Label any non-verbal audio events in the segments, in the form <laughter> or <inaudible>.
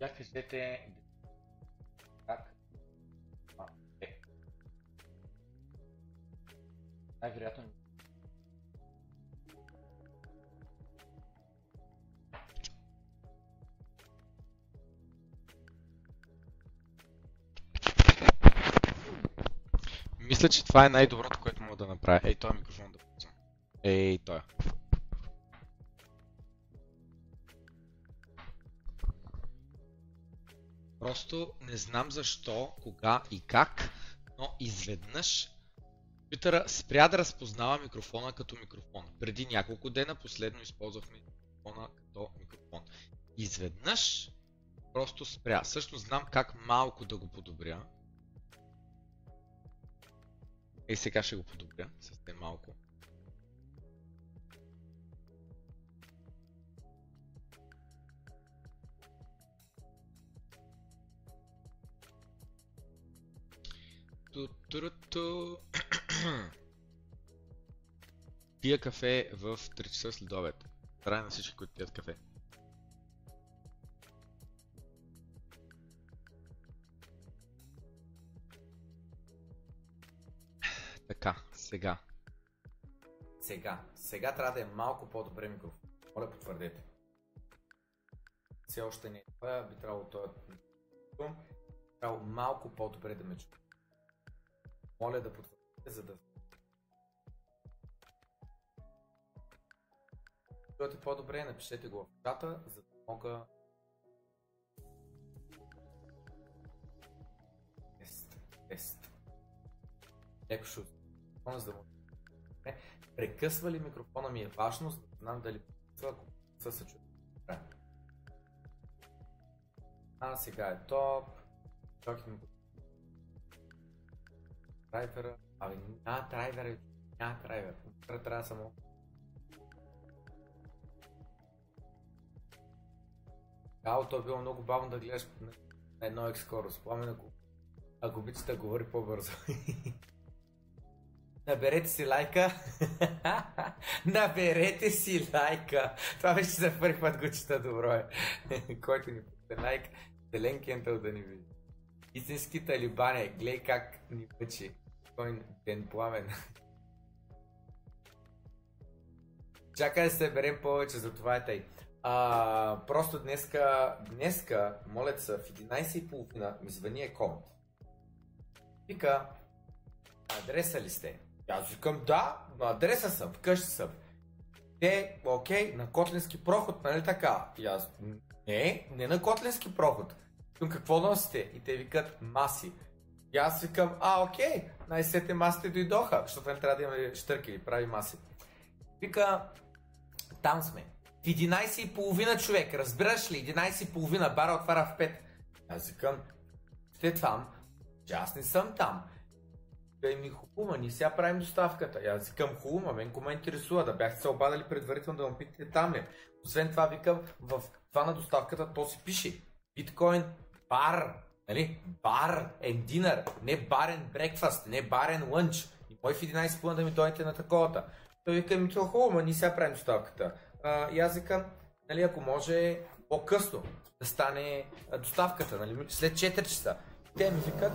Я кажете как а, е. Най-вероятно Мисля, че това е най-доброто, което мога да направя. Ей, този микрофон да пусна. Ей, той. Не знам защо, кога и как, но изведнъж компютъра спря да разпознава микрофона като микрофон. Преди няколко дена последно използвахме микрофона като микрофон. Изведнъж просто спря. Също знам как малко да го подобря. Ей, сега ще го подобря, кафе в 3 часа след обед. Трай на всички, които пият кафе. Така, сега. Сега. Сега трябва да е малко по-добре микрофон. Моля, потвърдете. Все още не е би трябвало този. Трябва малко по-добре да ме чуе. Моля да потвърдите, за да чуете по-добре, напишете го в чата, за да мога тест, тест. Леко ще да му не. Прекъсва ли микрофона ми е важно, за да знам дали прекъсва, ако прекъсва се. Добре. А, сега е топ. Чакай ми. Драйвера. Абе, няма драйвер, няма драйвер. Трябва само. Ало, то е било много бавно да гледаш на едно екс скорост. Пламен, ако, ако обичате говори по-бързо. <laughs> Наберете си лайка. <laughs> Наберете си лайка. Това беше за първи път го чета добро е. <laughs> Който ни пуска лайк, зелен кентъл да ни види. Истински талибане, гледай как ни пъчи. Кой ден пламен. Чакай да се берем повече, за това е тъй. А, просто днеска, днеска, моля се, в 11.30 ми звъни Екомт. Вика, адреса ли сте? Аз викам, да, на адреса съм, вкъщи съм. Те, окей, на Котлински проход, нали така? И аз, не, не на Котлински проход. Викам, какво носите? И те викат, маси. И аз викам, а, окей, най-сетне масите дойдоха, защото не трябва да имаме штърки прави маси. Вика, там сме. В 11.30 човек, разбираш ли? 11.30, бара отваря в 5. Аз викам, сте там, че аз не съм там. Той ми хубаво, ние сега правим доставката. Аз викам хубаво, мен ко ме интересува, да бяхте се обадали предварително да ме питате там ли. Освен това викам, в това на доставката то си пише. Биткоин бар, нали? Бар and dinner, не барен брекфаст, не барен лънч. И мой в 11 пълна да ми дойдете на таковата. Той вика ми, това хубаво, ние сега правим доставката. А, нали, ако може по-късно да стане доставката, нали, след 4 часа. Те ми викат,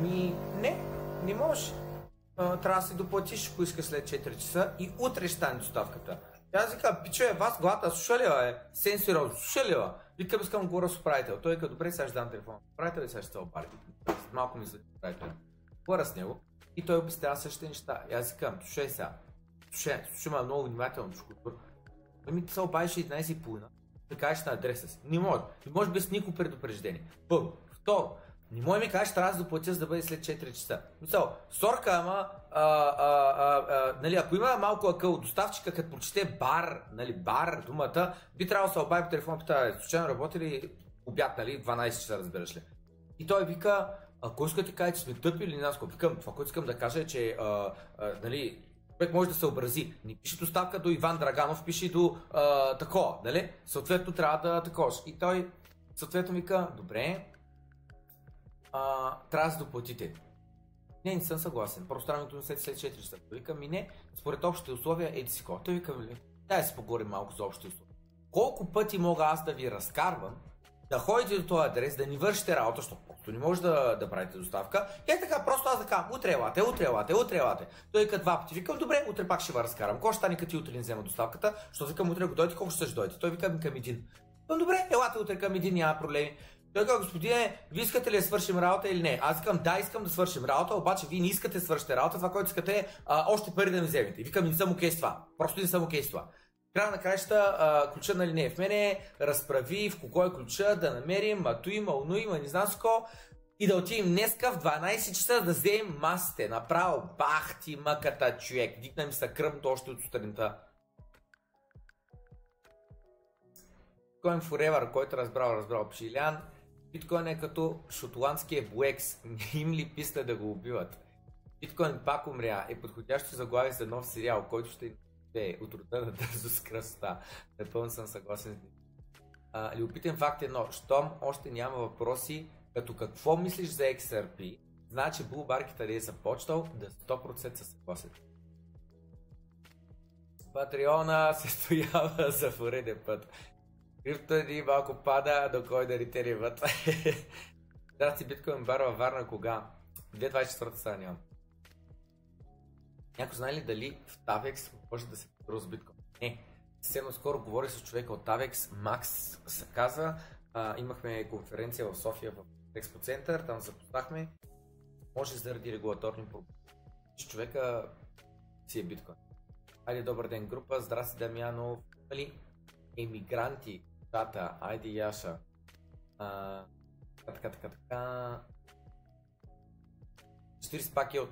ми не, не може. Трябва да се доплатиш, ако искаш след 4 часа и утре ще стане доставката. И аз викам, пичове, вас главата слуша ли е? Сен сериозно, слуша ли Викам, искам говоря с управител. Той вика, добре, сега ще дам телефон. Управител и сега ще се обади. Малко ми за управител. Говоря с него и той обяснява същите неща. И аз викам, слушай сега, слушай, слушай много внимателно, шкутбур. Ами ти се обадиш 11 и половина, да кажеш на адреса си. Не може. Не може без никакво предупреждение. Първо. Второ, не може ми кажеш, трябва да заплатя, за да бъде след 4 часа. Мисъл, сорка, ама, а, а, а, а, нали, ако има малко акъл, доставчика, като прочете бар, нали, бар, думата, би трябвало да се обади по телефон, пита, случайно работи ли обяд, нали, 12 часа, разбираш ли. И той вика, ако иска ти каже, че сме тъпи или нас, викам, това, което искам да кажа е, че, а, а, нали, човек може да се образи. Не пише доставка до Иван Драганов, пише до а, такова, нали? Съответно трябва да такова. И той, съответно, вика, добре, а, трябва да доплатите. Не, не съм съгласен. Просто трябва да след, след 4 часа. Вика ми не, според общите условия, еди си кой. Той вика, ли, дай да си поговорим малко за общите условия. колко пъти мога аз да ви разкарвам, да ходите до този адрес, да ни вършите работа, защото просто не може да, да правите доставка. И е така, просто аз да кажа, утре елате, утре елате, утре елате. Той като два пъти. Викам, добре, утре пак ще ви разкарам. Кой ще стане като утре не взема доставката? Защото викам, утре го дойде, колко ще дойде? Той вика, към един. Но добре, елате утре към един, няма проблеми. Той казва, господине, ви искате ли да свършим работа или не? Аз викам, да, искам да свършим работа, обаче вие не искате да свършите работа, това, което искате е още пари да ми вземете. Викам, не съм окей с това. Просто не съм окей с това края на краища, ключа нали не е в мене, разправи в кого е ключа, да намерим, а ту има, уну има, не знам ско. И да отидем днеска в 12 часа да вземем масите. Направо бах ти мъката човек. Дикна ми се кръвното още от сутринта. Биткоин Forever, който разбрал, разбрал Пшилян. Биткоин е като шотландския Буекс. Не <laughs> им ли писна да го убиват? Биткоин пак умря. Е подходящо заглавие за нов сериал, който ще те от рода на дързо с красота. Напълно съм съгласен а, Любопитен факт е едно. Щом още няма въпроси, като какво мислиш за XRP, значи Bull Market е започнал да 100% са съгласен. Патреона се стоява <laughs> за пореден път. Крипто ни малко пада, до кой да ритериват. <laughs> Здрасти, биткоин бар във Варна кога? 2024 сега нямам. Някой знае ли дали в Tavex може да се пазарува с биткоин? Не. Съвсем скоро говори с човека от Tavex, Макс се каза. А, имахме конференция в София в Експо Център, там запознахме. Може заради регулаторни проблеми. Човека си е биткоин. Айде, добър ден, група. Здрасти, Дамянов. Нали, емигранти, тата, айде, Яша. А, така, така, така. 40 паки от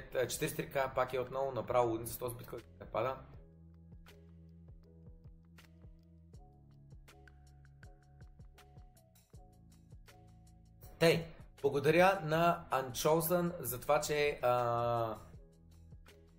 43к пак е отново направо лудница с този биткоин не пада. Тей, благодаря на Unchosen за това, че а,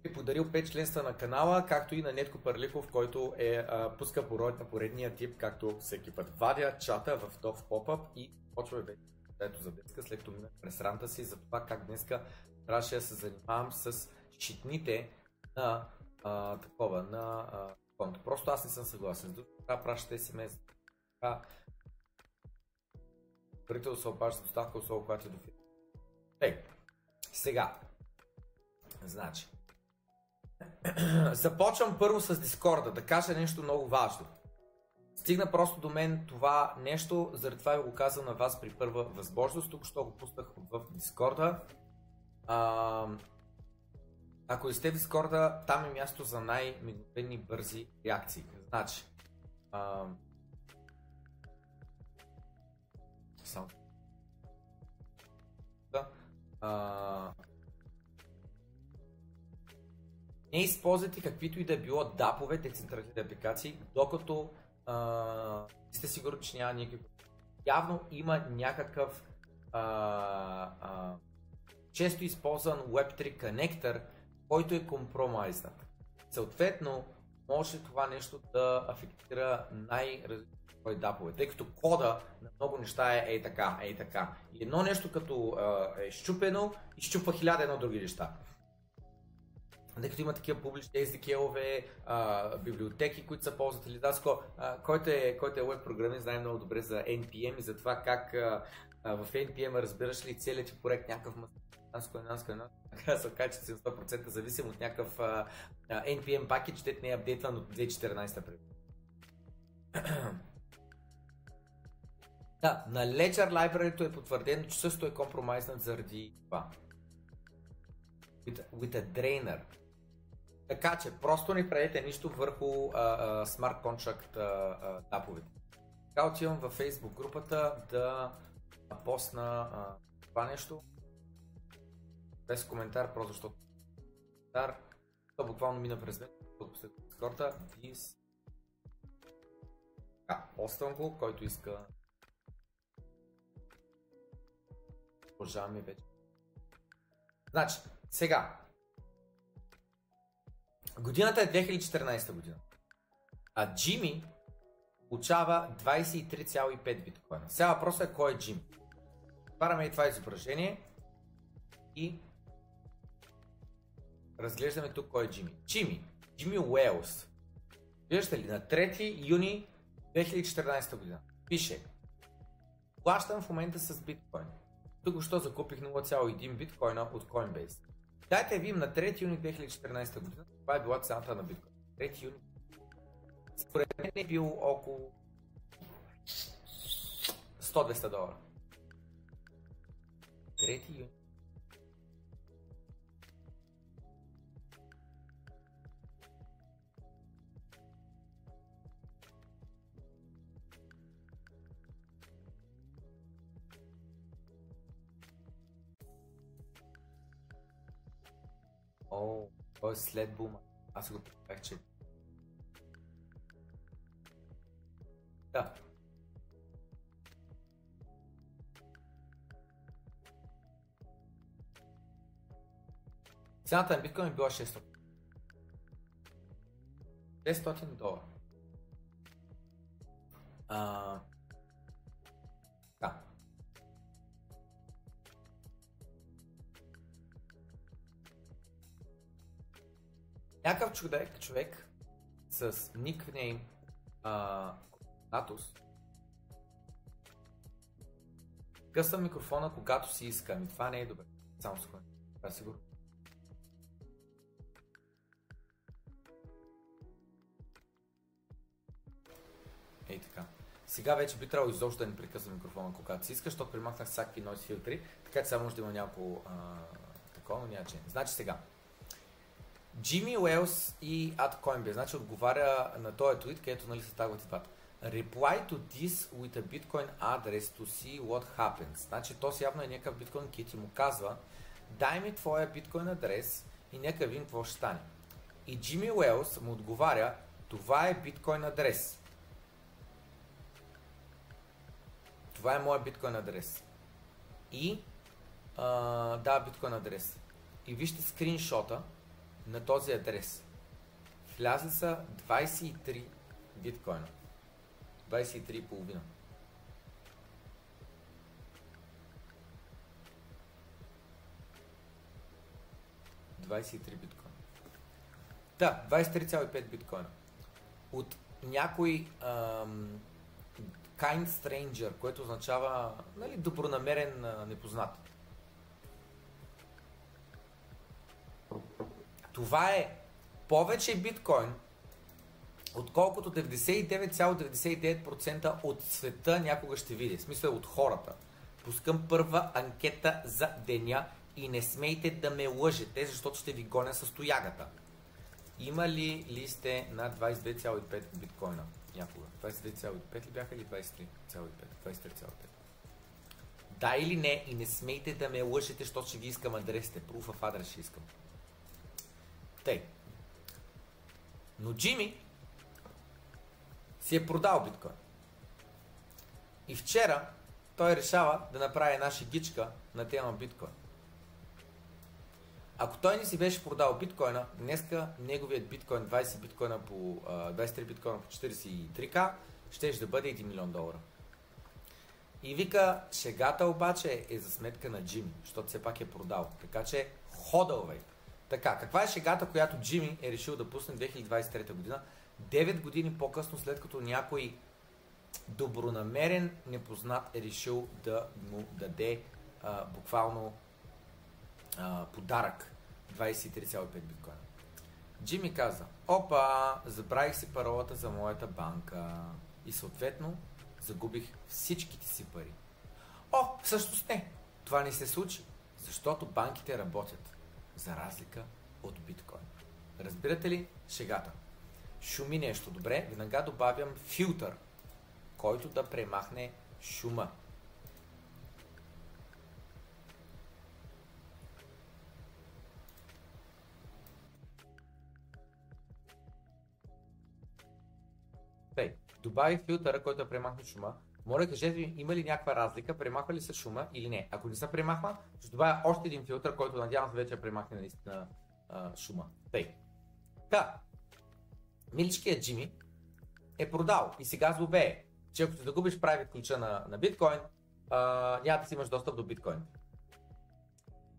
е подарил 5 членства на канала, както и на Нетко Парликов, който е а, пуска пород на поредния тип, както всеки път. Вадя чата в този поп-ап и почва вече за днеска, след като минах през ранта си за това как днеска трябваше да се занимавам с щитните на а, такова, на а, конто. Просто аз не съм съгласен. С това пращате смс. Така, Парите се обажда доставка, особено когато е до фирма. Ей, сега. Значи. <clears throat> Започвам първо с Дискорда, да кажа нещо много важно. Стигна просто до мен това нещо, заради това го казвам на вас при първа възможност. Тук що го пуснах в Дискорда. А, ако сте в Дискорда, там е място за най-мигновени бързи реакции. Значи, а, само. Да. А, не използвайте каквито и да е било дапове, децентрализирани апликации, докато а, сте сигурни, че няма никакви. Явно има някакъв а, а, често използван Web3 конектор, който е компромайзнат. Съответно, може това нещо да афектира най-различни дапове, тъй като кода на много неща е ей така, ей така. И едно нещо като е щупено, изчупва хиляда едно други неща. Тъй като има такива публични SDK-ове, библиотеки, които са ползватели. Даско, който е, който е веб програмист, знае много добре за NPM и за това как а, в NPM разбираш ли целият ти проект някакъв Наско, наско, наско. Така се окаже, че 100% зависим от някакъв uh, NPM пакет, дет не е апдейтван от 2014 преди. <clears throat> да, на Ledger Library е потвърдено, че също е компромайзнат заради това. With, with a drainer. Така че, просто не правете нищо върху uh, uh, таповете. Така отивам във Facebook групата да посна uh, това нещо без коментар, просто защото коментар, то буквално мина през мен, от скорта, Дис. А, оставам го, който иска. Продължаваме вече. Значи, сега. Годината е 2014 година. А Джими получава 23,5 биткоина. Сега въпросът е кой е Джим. Параме и това изображение и разглеждаме тук кой е Джими. Джими. Джими Уелс. Виждате ли, на 3 юни 2014 година. Пише. Плащам в момента с биткоин. Тук що закупих 0,1 биткоина от Coinbase. Дайте видим на 3 юни 2014 година. Това е била цената на биткоин. 3 юни. Според мен е бил около 100-200 долара. 3 юни. О, той е след бума. Аз го представях, че... Да. Цената на биткоин била 600. 600 долара. Някакъв човек, човек с никнейм Атос къса микрофона, когато си иска. Ами това не е добре. Само секунда. Това е сигурно. Ей така. Сега вече би трябвало изобщо да не прекъсва микрофона, когато си искаш, защото примахнах всякакви noise филтри, така че сега може да има няколко такова, но няма че. Значи сега. Джимми Уелс и at Coinbase, значи отговаря на този твит, където нали се тагват и двата. Reply to this with a Bitcoin address to see what happens. Значи то явно е някакъв биткоин кит и му казва дай ми твоя биткоин адрес и нека видим какво ще стане. И Джимми Уелс му отговаря това е биткоин адрес. Това е моят биткоин адрес. И а, да, биткоин адрес. И вижте скриншота, на този адрес. Влязли са 23 биткоина. 23,5. биткоина. Да, 23,5 биткоина. От някой ам, kind stranger, което означава нали, добронамерен а, непознат. Това е повече биткоин, отколкото 99,99% от света някога ще види. В смисъл от хората. Пускам първа анкета за деня и не смейте да ме лъжете, защото ще ви гоня с тоягата. Има ли ли сте над 22,5 биткоина някога? 22,5 ли бяха или 23,5? 23,5. Да или не и не смейте да ме лъжете, защото ще ви искам адресите. Proof of адрес ще искам. Тъй. Но Джими си е продал биткоин. И вчера той решава да направи една шегичка на тема биткоин. Ако той не си беше продал биткоина, днеска неговият биткоин, 20 биткоина по, 23 биткоина по 43к, ще да бъде 1 милион долара. И вика, шегата обаче е за сметка на Джими, защото все пак е продал. Така че ходълвай. Така, каква е шегата, която Джими е решил да пусне 2023 година? 9 години по-късно, след като някой добронамерен непознат е решил да му даде а, буквално а, подарък 23,5 биткоина. Джими каза, опа, забравих си паролата за моята банка и съответно загубих всичките си пари. О, всъщност не, това не се случи, защото банките работят за разлика от биткоин. Разбирате ли шегата? Шуми нещо добре, веднага добавям филтър, който да премахне шума. Тъй, добавих филтъра, който да премахне шума. Моля, кажете ми, има ли някаква разлика, премахва ли се шума или не? Ако не се премахва, ще добавя още един филтър, който надявам се вече премахне наистина а, шума. Тъй. Та, миличкият Джими е продал и сега злобее, че ако ти загубиш прави ключа на, на биткоин, а, няма да си имаш достъп до биткоин.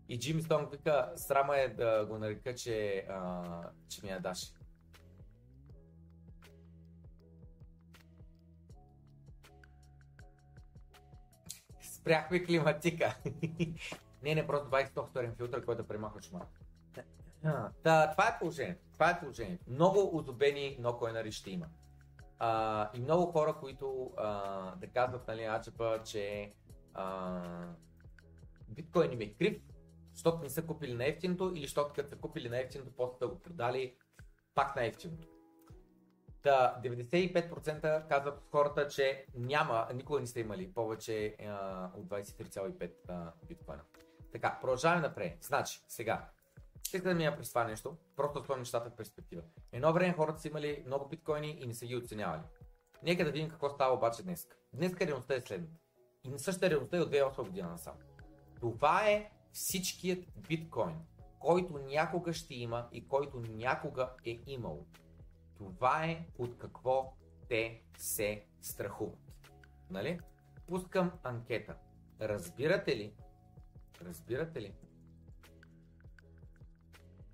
И Джими Стонг вика, срама е да го нарека, че, а, че ми я даш. Спряхме климатика. <laughs> не, не, просто добавих софтуерен филтър, който премахва шумата. Да, това е положението. Това е положението. Много удобени нокоинари ще има. А, и много хора, които а, да казват, нали, Ачепа, че а, биткоин им е крив, защото не са купили на ефтиното или защото като са купили на ефтиното, после да го продали пак на ефтиното. Да, 95% казват хората, че няма, никога не сте имали повече а, от 23,5 биткоина. Така, продължаваме напред. Значи, сега, Искам да ми през това нещо, просто това нещата в перспектива. Едно време хората са имали много биткоини и не са ги оценявали. Нека да видим какво става обаче днес. Днес реалността е следната. И на същата реалността е от 2008 година насам. Това е всичкият биткоин, който някога ще има и който някога е имал. Това е от какво те се страхуват. Нали? Пускам анкета. Разбирате ли? Разбирате ли?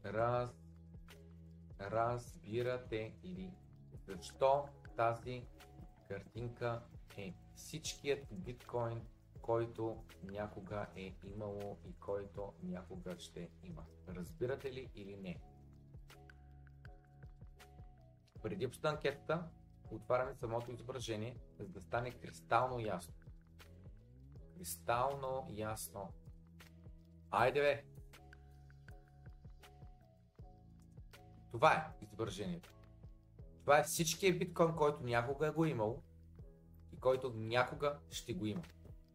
Раз... Разбирате ли защо тази картинка е всичкият биткоин, който някога е имало и който някога ще има. Разбирате ли или не? Преди да анкетата, отваряме самото изображение, за да стане кристално ясно. Кристално ясно. Айде бе! Това е изображението. Това е всичкият биткоин, който някога е го имал и който някога ще го има.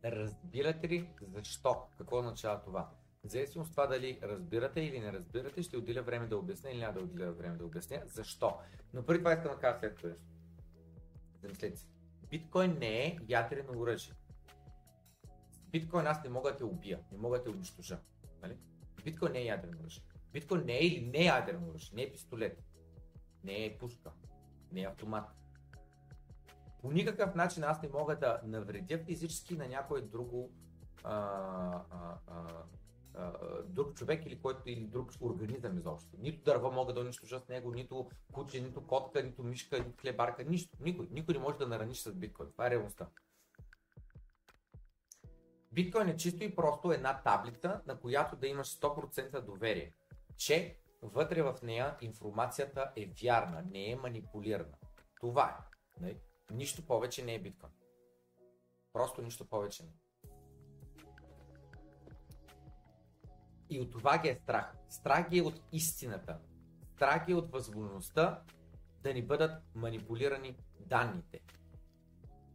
Разбирате ли защо? Какво означава това? В зависимост от това дали разбирате или не разбирате, ще отделя време да обясня или няма да отделя време да обясня защо. Но преди това искам да кажа след това. Замислете се. Биткоин не е ядрено оръжие. Биткоин аз не мога да те убия, не мога да те унищожа. Нали? Биткоин не е ядрено оръжие. Биткоин не е или не е ядрено оръжие, не е пистолет, не е пушка, не е автомат. По никакъв начин аз не мога да навредя физически на някой друго а, а, а, друг човек или, който, или друг организъм изобщо. Нито дърво мога да унищожа с него, нито куче, нито котка, нито мишка, нито хлебарка, нищо. Никой. Никой не може да нараниш с биткоин. Това е реалността. Биткоин е чисто и просто една таблица, на която да имаш 100% доверие, че вътре в нея информацията е вярна, не е манипулирана. Това е. Не? Нищо повече не е биткоин. Просто нищо повече не. И от това ги е страх. Страх ги е от истината. Страх ги е от възможността да ни бъдат манипулирани данните.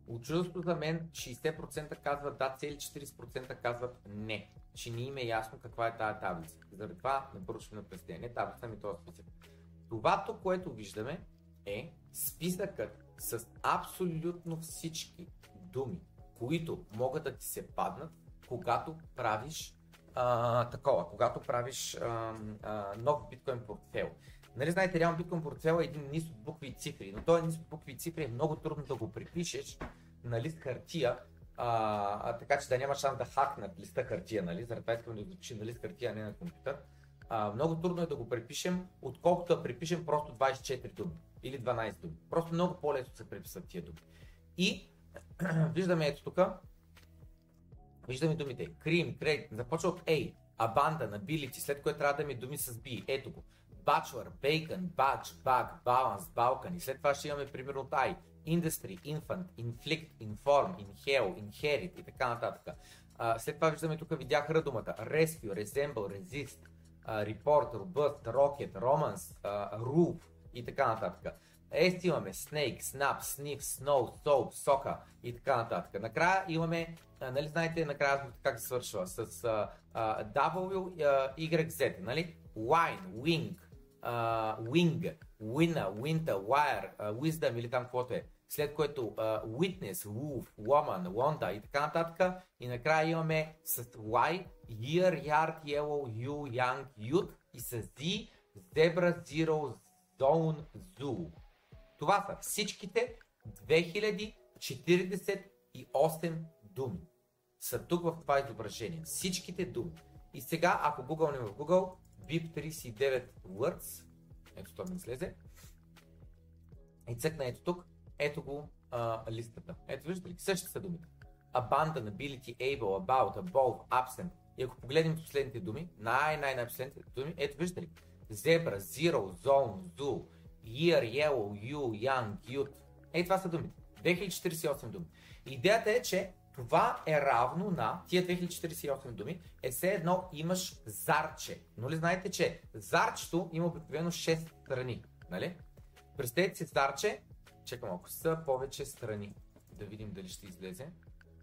Очудващо за мен 60% казват да, цели 40% казват не, че не им е ясно каква е тази таблица. Заради това набързо ще напрестя. Не таблица, ми този списък. Това, което виждаме е списъкът с абсолютно всички думи, които могат да ти се паднат, когато правиш а, такова, когато правиш а, а, нов биткоин портфел. Нали знаете, реално биткоин портфел е един низ от букви и цифри, но този низ от букви и цифри е много трудно да го припишеш на лист хартия, а, а, така че да няма шанс да хакнат листа хартия, нали? Заради това искаме да го запишем на лист хартия, а не на компютър. А, много трудно е да го препишем, отколкото да препишем просто 24 думи или 12 думи. Просто много по-лесно се преписват тия думи. И <clears throat> виждаме ето тук, Виждаме думите. Cream, Credit, започва от A. Abandon, Ability, след което трябва да ми думи с B. Ето го. Bachelor, Bacon, Batch, Bug, Balance, Balkan. И след това ще имаме примерно от I. Industry, Infant, Inflict, Inform, Inhale, Inherit и така нататък. Uh, след това виждаме тук видях думата. Rescue, Resemble, Resist, uh, Report, Robust, Rocket, Romance, uh, Roof и така нататък. Ест имаме Snake, Snap, Sniff, Snow, Soap, Soka и така нататък. Накрая имаме, а, нали знаете накрая как се свършва с uh, uh, W, uh, Y, Z, нали? Wine, Wing, uh, Wing, Winner, Winter, Wire, uh, Wisdom или там каквото е. След което uh, Witness, Wolf, Woman, Wanda и така нататък. И накрая имаме с Y, Year, Yard, Yellow, You, Young, Youth и с Z, Zebra, Zero, Zone, Zoo. Това са всичките 2048 думи. Са тук в това изображение. Всичките думи. И сега, ако гугълнем в Google, BIP39 Words, ето това ми слезе, и цъкна ето тук, ето го а, листата. Ето виждате ли, същите са думите. abandon, ability, able, about, above, absent. И ако погледнем последните думи, най-най-най последните думи, ето виждате ли, zebra, zero, zone, zoo, year, yellow, you, young, youth. Ей, това са думите. 2048 думи. Идеята е, че това е равно на тия 2048 думи, е все едно имаш зарче. Но ли знаете, че зарчето има обикновено 6 страни, нали? Представете си зарче, чекам малко, са повече страни. Да видим дали ще излезе.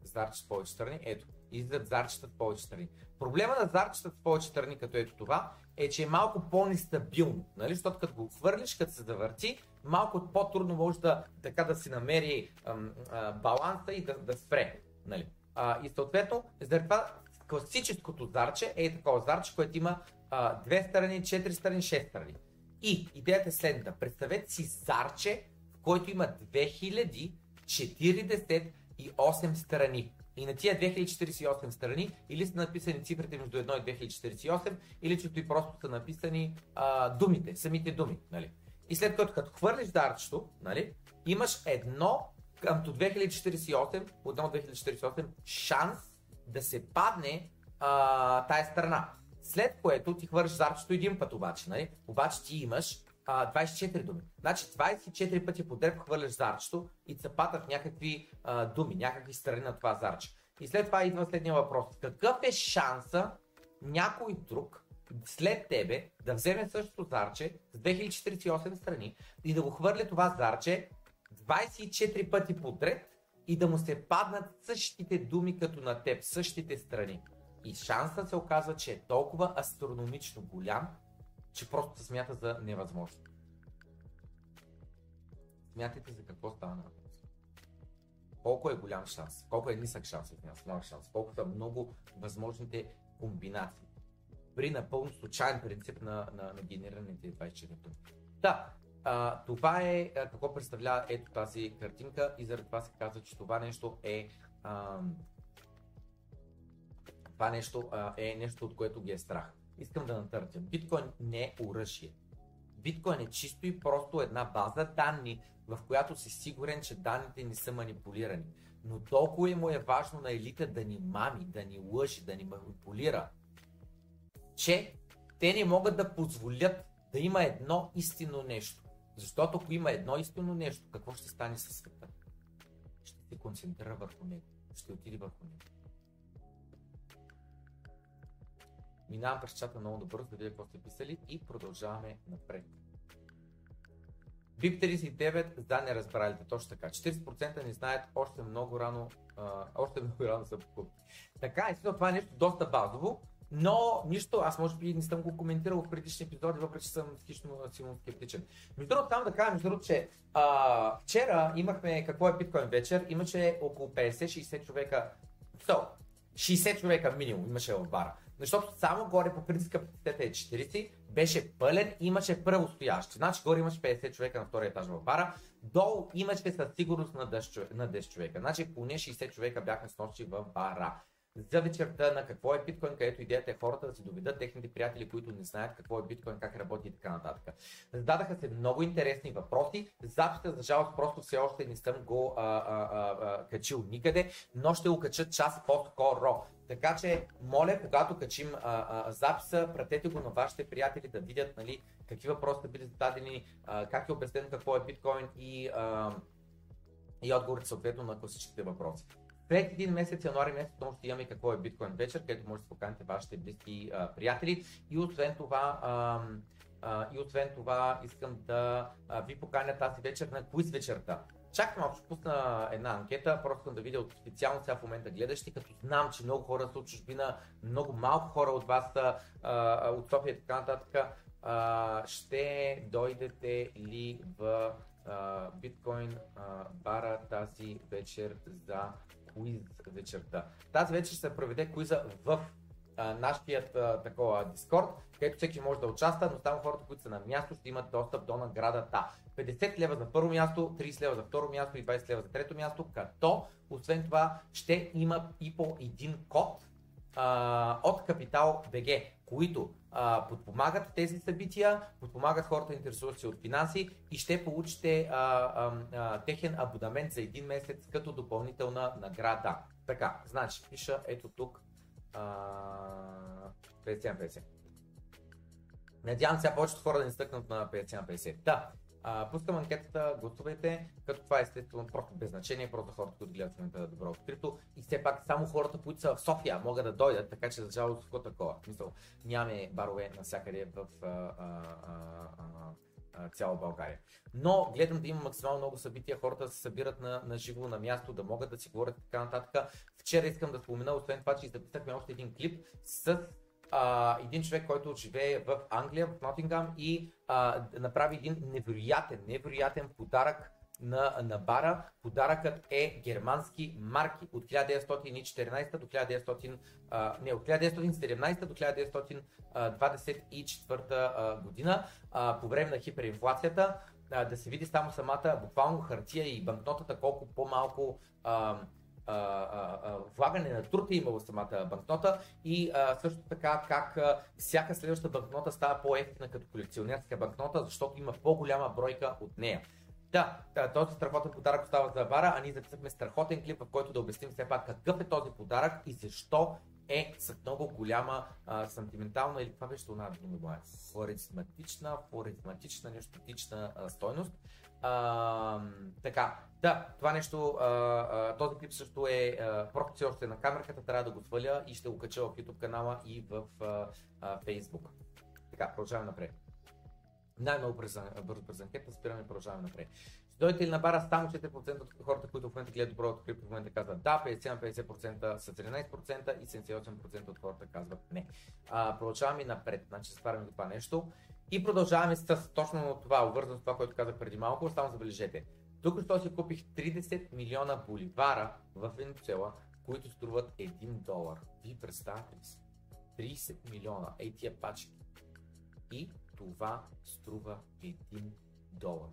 Зарче с повече страни. Ето, излизат зарчета с повече страни. Проблема на зарчета с повече страни, като ето това, е, че е малко по-нестабилно. Нали? Защото като го хвърлиш, като се завърти, малко по-трудно може да, така да си намери ам, а, баланса и да, да спре. Нали? А, и съответно, заради това класическото зарче е такова зарче, което има а, две страни, четири страни, шест страни. И идеята е следната. Представете си зарче, в който има 2048 страни. И на тия 2048 страни или са написани цифрите между 1 и 2048, или чето и просто са написани а, думите, самите думи. Нали? И след като като хвърлиш дарчето, нали, имаш едно къмто 2048, от 2048 шанс да се падне а, тая страна. След което ти хвърляш зарчето един път обаче, нали? Обаче ти имаш а, 24 думи. Значи 24 пъти подред хвърляш зарчето и се падат някакви а, думи, някакви страни на това зарче. И след това идва следния въпрос. Какъв е шанса някой друг след тебе да вземе същото зарче с 2048 страни и да го хвърля това зарче 24 пъти подред и да му се паднат същите думи като на теб, същите страни. И шансът се оказва, че е толкова астрономично голям, че просто се смята за невъзможно. Смятайте за какво става на въпрос. Колко е голям шанс, колко е нисък шанс, малък шанс, колко са много възможните комбинации. При напълно случайен принцип на, на, на генерираните 24 думи. Да, а, това е какво представлява ето тази картинка и заради това се казва, че това нещо е а, това нещо а, е нещо, от което ги е страх. Искам да натъртя. Биткоин не е оръжие. Биткоин е чисто и просто една база данни, в която си сигурен, че данните не са манипулирани. Но толкова му е важно на елита да ни мами, да ни лъжи, да ни манипулира, че те не могат да позволят да има едно истинно нещо. Защото ако има едно истинно нещо, какво ще стане със света? Ще се концентрира върху него. Ще отиде върху него. Минавам през чата много добър, да видя какво сте писали и продължаваме напред. BIP 39 за неразбралите, точно така. 40% не знаят още много рано, а, още много рано са покупки. Така, естествено това е нещо доста базово, но нищо, аз може би не съм го коментирал в предишни епизоди, въпреки че съм хищно силно скептичен. Между другото, там да кажа, между другото, че а, вчера имахме какво е биткоин вечер, имаше около 50-60 човека, so, 60 човека минимум имаше в бара. Защото само горе по принцип капацитета е 40, беше пълен, имаше първостоящи. Значи горе имаше 50 човека на втория етаж в бара, долу имаше със сигурност на 10, на 10 човека. Значи поне 60 човека бяха с нощи в бара за вечерта на какво е биткоин, където идеята е хората да си доведат техните приятели, които не знаят какво е биткоин, как работи и така нататък. Зададаха се много интересни въпроси. Записа, за жалост, просто все още не съм го а, а, а, качил никъде, но ще го кача час по-скоро. Така че, моля, когато качим а, а, записа, пратете го на вашите приятели да видят нали, какви въпроси да бъдат зададени, а, как е обяснено какво е биткоин и, а, и отговорите съответно на класическите въпроси. След един месец, януари месец, отново ще имаме какво е биткоин вечер, където може да поканите вашите близки а, приятели. И освен това, а, а, и освен това искам да ви поканя тази вечер на квиз вечерта. Чакам, ако ще пусна една анкета, просто искам да видя от специално сега в момента гледащи, като знам, че много хора са от чужбина, много малко хора от вас са от София и така нататък. А, ще дойдете ли в биткоин бара тази вечер за квиз вечерта. Тази вечер ще се проведе квиза в а, такова Discord, където всеки може да участва, но само хората, които са на място, ще имат достъп до наградата. 50 лева за първо място, 30 лева за второ място и 20 лева за трето място, като освен това ще има и по един код а, от Капитал БГ, които а, подпомагат тези събития, подпомагат хората, интересуващи от финанси и ще получите а, а, а, техен абонамент за един месец като допълнителна награда. Така, значи, пиша ето тук. А, 50 на 50. Надявам се повечето хора да ни стъкнат на 50 на 50. Да, а, пускам анкетата, гласувайте, като това е естествено просто без значение, просто хората, които гледат в момента добро открито. И все пак само хората, които са в София, могат да дойдат, така че за жалост какво такова. Мисъл, нямаме барове навсякъде в а, а, а, а, цяла България. Но гледам да има максимално много събития, хората да се събират на, на живо, на място, да могат да си говорят така нататък. Вчера искам да спомена, освен това, че записахме още един клип с а, един човек, който живее в Англия, в Нотингам и а, направи един невероятен, невероятен подарък на, на бара. Подаръкът е германски марки от 1914 до 1900, а, не, от 1917 до 1924 година, а, по време на хиперинфлацията, а, да се види само самата буквално хартия и банкнотата колко по-малко а, влагане на труд е имало в самата банкнота и също така как всяка следваща банкнота става по-ефтина като колекционерска банкнота, защото има по-голяма бройка от нея. Да, този страхотен подарък остава за бара, а ние записахме страхотен клип, в който да обясним все пак какъв е този подарък и защо е с много голяма а, сантиментална или това беше това дума, харизматична, харизматична, нещотична а, стойност. А, така, да, това нещо, а, а, този клип също е, все още на камерката, трябва да го сваля и ще го кача в YouTube канала и в а, а, Facebook. Така, продължаваме напред. Най-много бързо през анкета, спираме и продължаваме напред. Дойдете ли на бара, само 4% от хората, които в момента гледат доброто клип, в момента казват да, 50-50% са 13% и 78% от хората казват не. А, продължаваме напред, значи затваряме това нещо. И продължаваме с точно това, обвързано с това, което казах преди малко, само забележете. Тук що си купих 30 милиона боливара в Венецуела, които струват 1 долар. Вие представяте ли си? 30 милиона, ей тия пачки. И това струва 1 долар.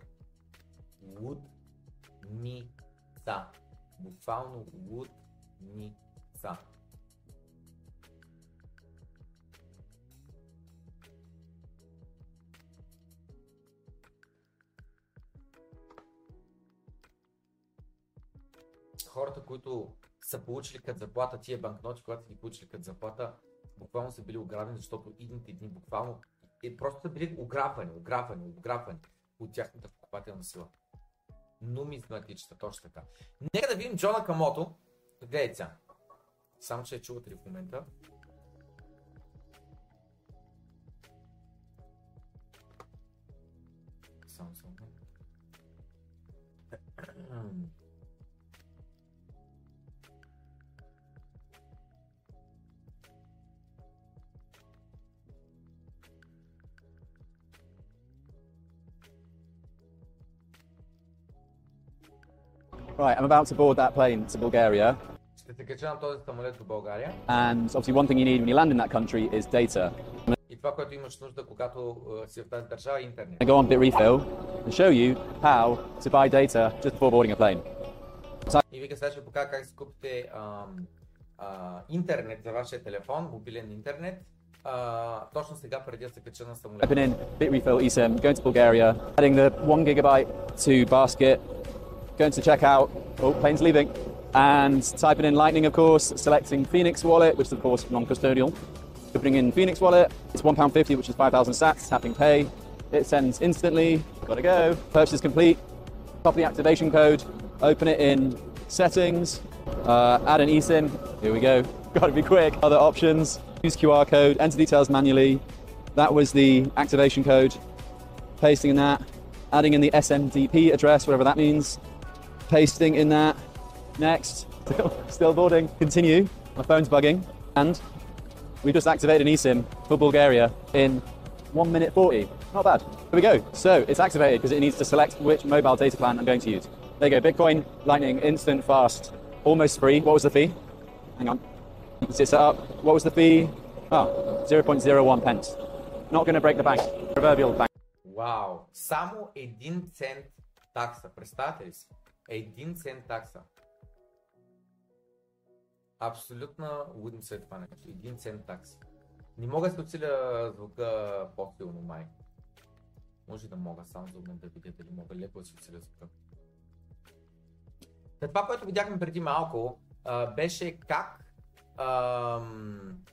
Лудница. Буквално лудница. Хората, които са получили като заплата тия банкноти, когато са ги получили като заплата, буквално са били ограбени, защото идните дни буквално е, просто са били ограбвани, ограбвани, ограбвани от тяхната покупателна сила. Нумизматична, точно така. Нека да видим Джона Камото. Гледайте сега. Само, че чувате ли в момента? I'm about to board that plane to Bulgaria. Ще се кача на този самолет до България. And obviously, one thing you need when you land in that country is data. И това, което имаш нужда, когато uh, си в тази държава, е интернет. I go on BitRefill and show you how to buy data just before boarding a plane. И вика сега ще покажа как си купите um, uh, интернет за вашия телефон, мобилен интернет. Uh, точно сега преди да се кача на самолет. Open in BitRefill eSIM, going to Bulgaria, adding the one gigabyte to basket, going to check out, oh, plane's leaving, and typing in Lightning, of course, selecting Phoenix Wallet, which is, of course, non-custodial. Opening in Phoenix Wallet, it's £1.50, which is 5,000 sats, tapping pay. It sends instantly, gotta go. Purchase complete, copy the activation code, open it in settings, uh, add an eSIM, here we go, <laughs> gotta be quick. Other options, use QR code, enter details manually. That was the activation code, pasting in that, adding in the SMDP address, whatever that means, pasting in that. Next, still, still boarding. Continue. My phone's bugging. And we just activated an eSIM for Bulgaria in 1 minute 40. Not bad. Here we go. So it's activated because it needs to select which mobile data plan I'm going to use. There you go. Bitcoin, Lightning, instant, fast, almost free. What was the fee? Hang on. You can see it set up. What was the fee? Oh, 0.01 pence. Not going to break the bank. Proverbial bank. Wow. Само 1 цент такса. Представете ли си? Един цент такса. Абсолютна лудница е това нещо. Един цент такса. Не мога да се отсиля звука по-силно май. Може да мога само за да видя дали мога леко да се отсиля звука. За това, което видяхме преди малко, а, беше как... Ам...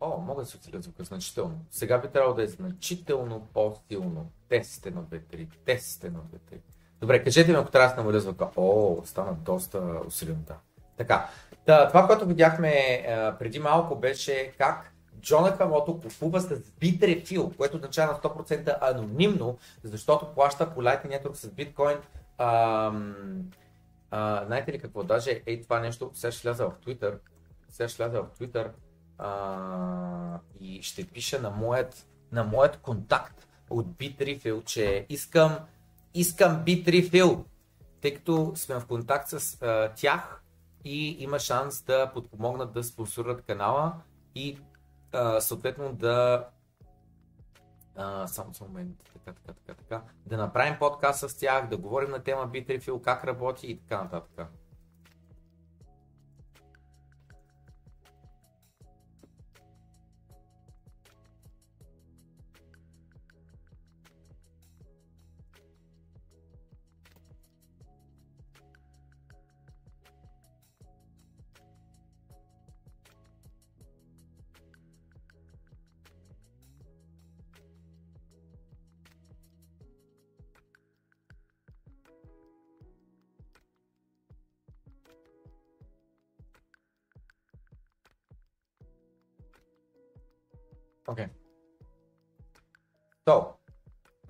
О, мога да се отсиля звука значително. Сега би трябвало да е значително по-силно. Тест 1, 2, 3, тест 1, 2, 3. Добре, кажете ми, ако трябва да се намаля звука. О, стана доста усилено, да. Така, Та, това, което видяхме а, преди малко беше как Джона Камото купува с битрефил, което означава на 100% анонимно, защото плаща по Lightning Network с биткоин. А, а, знаете ли какво? Даже ей това нещо, сега ще вляза в Twitter, сега ще вляза в Twitter а, и ще пиша на моят, на моят контакт от Bitrefill, че искам, искам Bitrefill, тъй като сме в контакт с а, тях, и има шанс да подпомогнат да спонсорират канала и а, съответно да а, само за момент, така, така, така, така, да направим подкаст с тях, да говорим на тема Bitrefill, как работи и така нататък.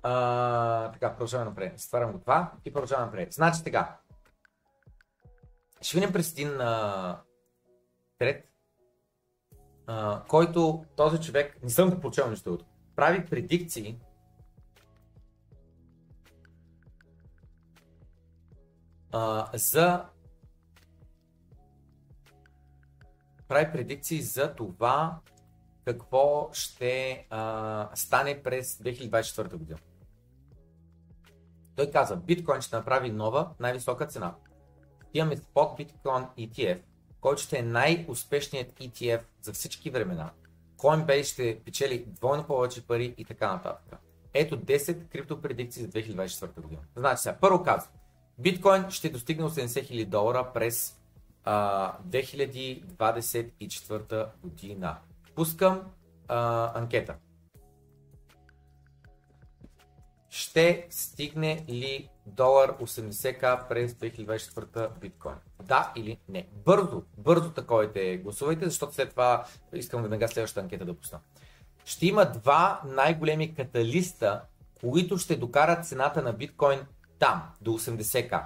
А, така, продължаваме напред. Стварям го това и продължаваме напред. Значи така. Ще видим през един а, трет, а, който този човек, не съм го прочел нищо от, прави предикции а, за прави предикции за това какво ще а, стане през 2024 година. Той каза, биткоин ще направи нова, най-висока цена. Имаме спот биткоин ETF, който ще е най-успешният ETF за всички времена. Coinbase ще печели двойно повече пари и така нататък. Ето 10 криптопредикции за 2024 година. Значи сега, първо казвам, биткоин ще достигне 80 000 долара през а, 2024 година. Пускам а, анкета. Ще стигне ли долар 80к през 2024 биткоин? Да или не? Бързо, бързо таковете гласувайте, защото след това искам веднага следващата анкета да пусна. Ще има два най-големи каталиста, които ще докарат цената на биткоин там, до 80к.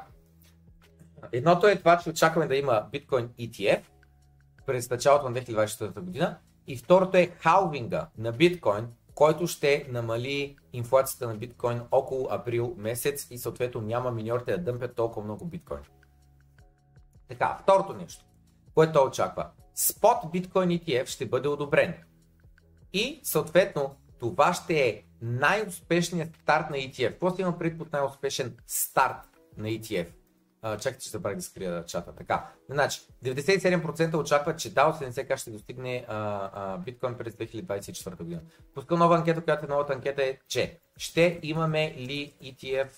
Едното е това, че очакваме да има биткоин ETF през началото на 2024 година и второто е халвинга на биткоин, който ще намали инфлацията на биткоин около април месец и съответно няма миньорите да дъмпят толкова много биткоин. Така, второто нещо, което очаква. Спот биткоин ETF ще бъде одобрен. И съответно това ще е най-успешният старт на ETF. Какво си има пред под най-успешен старт на ETF? А, чакайте, че забравих да скрия чата. Така, значи, 97% очакват, че DAO 70к ще достигне биткоин през 2024 година. Пускам нова анкета, която е новата анкета е, че ще имаме ли ETF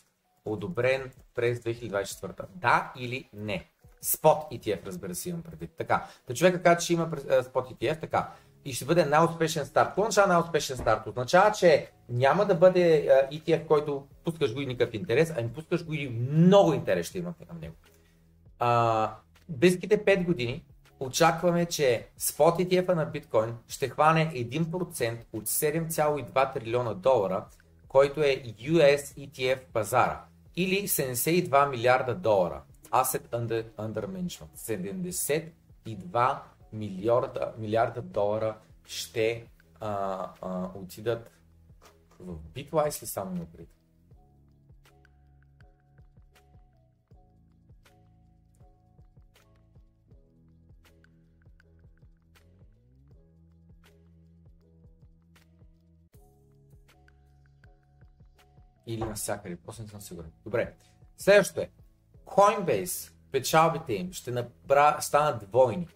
одобрен през 2024? Да или не? Спот ETF, разбира се, имам предвид. Така, да човека казва, че има спот ETF, така и ще бъде най-успешен старт. Какво означава най-успешен старт? Означава, че няма да бъде ETF, който пускаш го и никакъв интерес, ами пускаш го и много интерес ще има към него. А, близките 5 години очакваме, че спот ETF на биткоин ще хване 1% от 7,2 трилиона долара, който е US ETF пазара или 72 милиарда долара. Asset under, under management. 72 милиарда, милиарда долара ще а, а, отидат в Bitwise ли само напред? Или навсякъде, после не съм сигурен. Добре. Следващото е. Coinbase, печалбите им ще набра, станат двойни.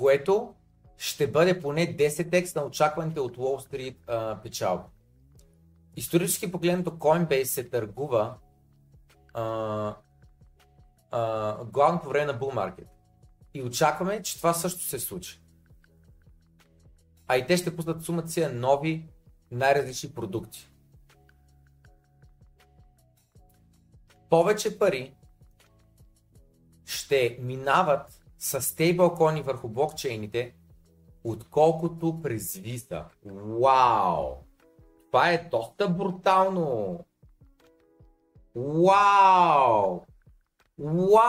Което ще бъде поне 10x на очакваните от Wall Street а, печалба. Исторически погледнато Coinbase се търгува а, а, главно по време на bull market. И очакваме, че това също се случи. А и те ще пуснат сумата си нови най-различни продукти. Повече пари ще минават с стейблкоини върху блокчейните, отколкото през Visa. Вау! Това е доста брутално! Вау! Вау!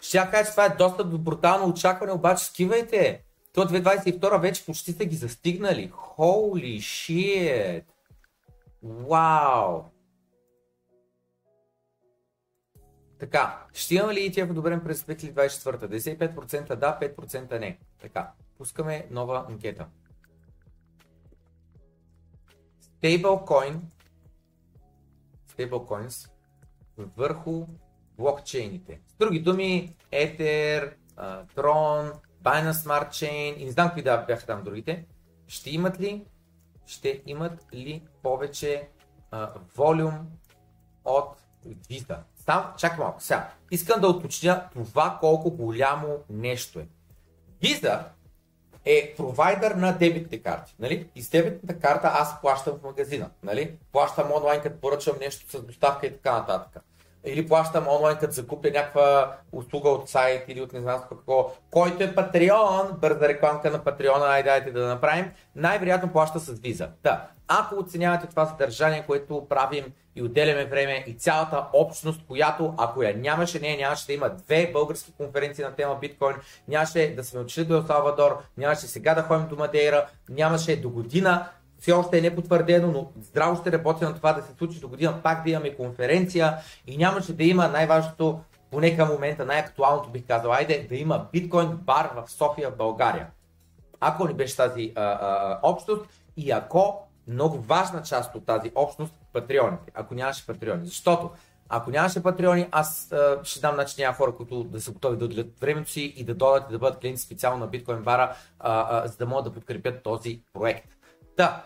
Ще кажа, че това е доста брутално очакване, обаче скивайте! То 2022 вече почти са ги застигнали. Holy shit! Вау! Така, ще има ли ETF одобрен през 2024? 95% да, 5% не. Така, пускаме нова анкета. Stablecoin Stablecoins върху блокчейните. С други думи, Ether, Tron, Binance Smart Chain и не знам какви да бяха там другите. Ще имат ли, ще имат ли повече а, волюм от Visa? Там, чакай малко, сега. Искам да уточня това колко голямо нещо е. Visa е провайдер на дебитните карти. Нали? И с дебитната карта аз плащам в магазина. Нали? Плащам онлайн, като поръчам нещо с доставка и така нататък или плащам онлайн, като закупя някаква услуга от сайт или от не знам какво, който е Patreon, бърза рекламка на Patreon, айде, айде да направим, най-вероятно плаща с виза. Да. Ако оценявате това съдържание, което правим и отделяме време и цялата общност, която ако я нямаше, не, нямаше да има две български конференции на тема биткоин, нямаше да сме отишли до Салвадор, нямаше сега да ходим до Мадейра, нямаше до година все още е непотвърдено, но здраво ще работи на това да се случи до година пак да имаме конференция и нямаше да има най-важното, поне към момента, най-актуалното бих казал, айде да има биткоин бар в София, в България. Ако не беше тази а, а, общност и ако много важна част от тази общност патреоните, ако нямаше патреони. Защото ако нямаше патреони, аз а, ще дам начин няма хора, които да са готови да отделят времето си и да дойдат и да бъдат клиенти специално на биткоин бара, а, а, за да могат да подкрепят този проект. Да,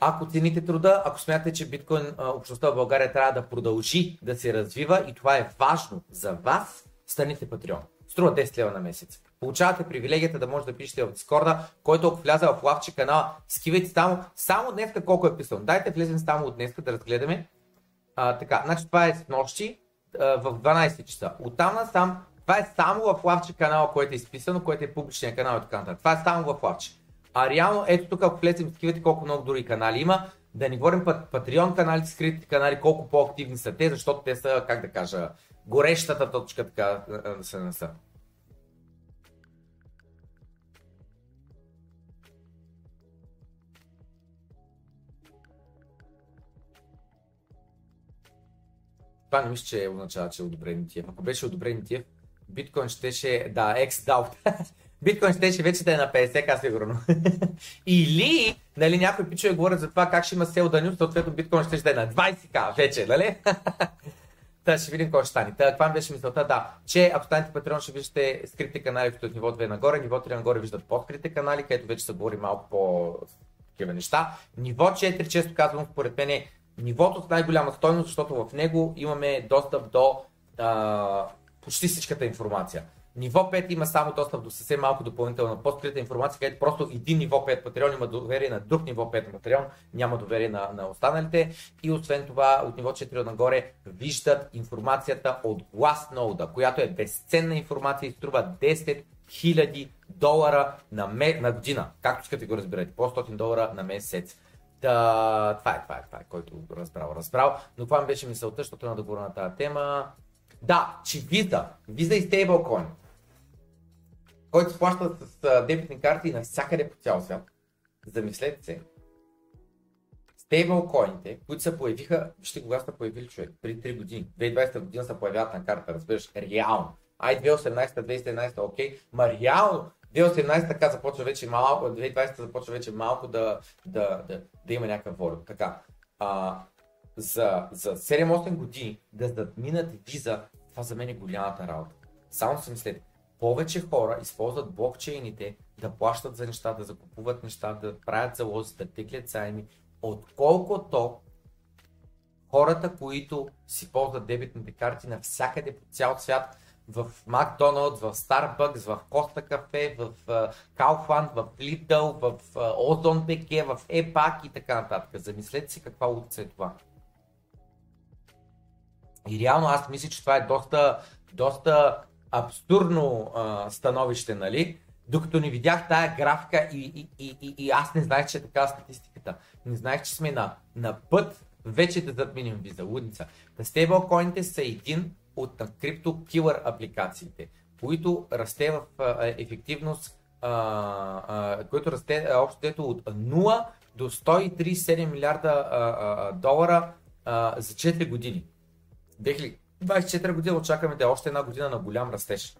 ако цените труда, ако смятате, че биткоин общността в България трябва да продължи да се развива и това е важно за вас, станете патреон. Струва 10 лева на месец. Получавате привилегията да може да пишете в Дискорда, който ако вляза в лавче канал, скивайте само, само днеска колко е писано. Дайте влезем само от днеска да разгледаме. А, така, значи това е с нощи а, в 12 часа. Оттам насам, това е само в лавче канала, който е изписано, който е публичния канал и така. Това е само в лавче. А реално, ето тук, ако влезем такивите, колко много други канали има, да не говорим път Patreon каналите, скритите канали, колко по-активни са те, защото те са, как да кажа, горещата точка, така да се наса. Това не мисля, че означава, че е одобрен ETF. Ако беше одобрен ETF, биткоин щеше, да, дал. <laughs> биткоин щеше вече да е на 50к сигурно. <laughs> Или, нали, някои пичове говорят за това как ще има сел да съответно биткоин ще да е на 20к вече, нали? <laughs> Та ще видим какво ще стане. Та, ми беше мисълта, да, че ако станете Patreon ще виждате скритите канали, които от ниво 2 нагоре, ниво 3 нагоре виждат по-скритите канали, където вече се говори малко по такива неща. Ниво 4, често казвам, според мен е нивото с най-голяма стойност, защото в него имаме достъп до а, почти всичката информация. Ниво 5 има само достъп до съвсем малко допълнителна по-скрита информация, където просто един ниво 5 Patreon има доверие на друг ниво 5 Patreon, няма доверие на, на останалите. И освен това, от ниво 4 нагоре виждат информацията от Glassnode, която е безценна информация и струва 10 000 долара на, ме, на година. Както искате го разберете, по 100 долара на месец. Да, това е, това е, това е, който разбрал, разбрал. Но това ми беше мисълта, защото трябва да говоря на тази тема. Да, че виза, виза и стейблкоин който се плаща с дебитни карти навсякъде по цял свят. Замислете се. Стейблкоините, които се появиха, вижте кога са появили човек, преди 3 години. 2020 година се появяват на карта, разбираш, реално. Ай, 2018-2017, окей, ма реално 2018 така започва вече малко, 2020 започва вече малко да, да, да, да има някаква воля. Така, а, за, за 7-8 години да задминат виза, това за мен е голямата работа. Само се мислете, повече хора използват блокчейните да плащат за неща, да закупуват неща, да правят залози, да теглят заеми, отколкото хората, които си ползват дебитните карти навсякъде по цял свят, в Макдоналдс, в Starbucks, в Коста Кафе, в Kaufland, в Lidl, в Озон БГ, в ЕПАК и така нататък. Замислете си каква улица е това. И реално аз мисля, че това е доста, доста абсурдно а, становище, нали? Докато не видях тая графика и, и, и, и, и аз не знаех, че е така статистиката. Не знаех, че сме на, на път вече да задминем виза, лудница. Та стейблкоините са един от крипто килър апликациите, които расте в ефективност, който расте общо дето от 0 до 137 милиарда долара за 4 години. 2024 година очакваме да е още една година на голям растеж.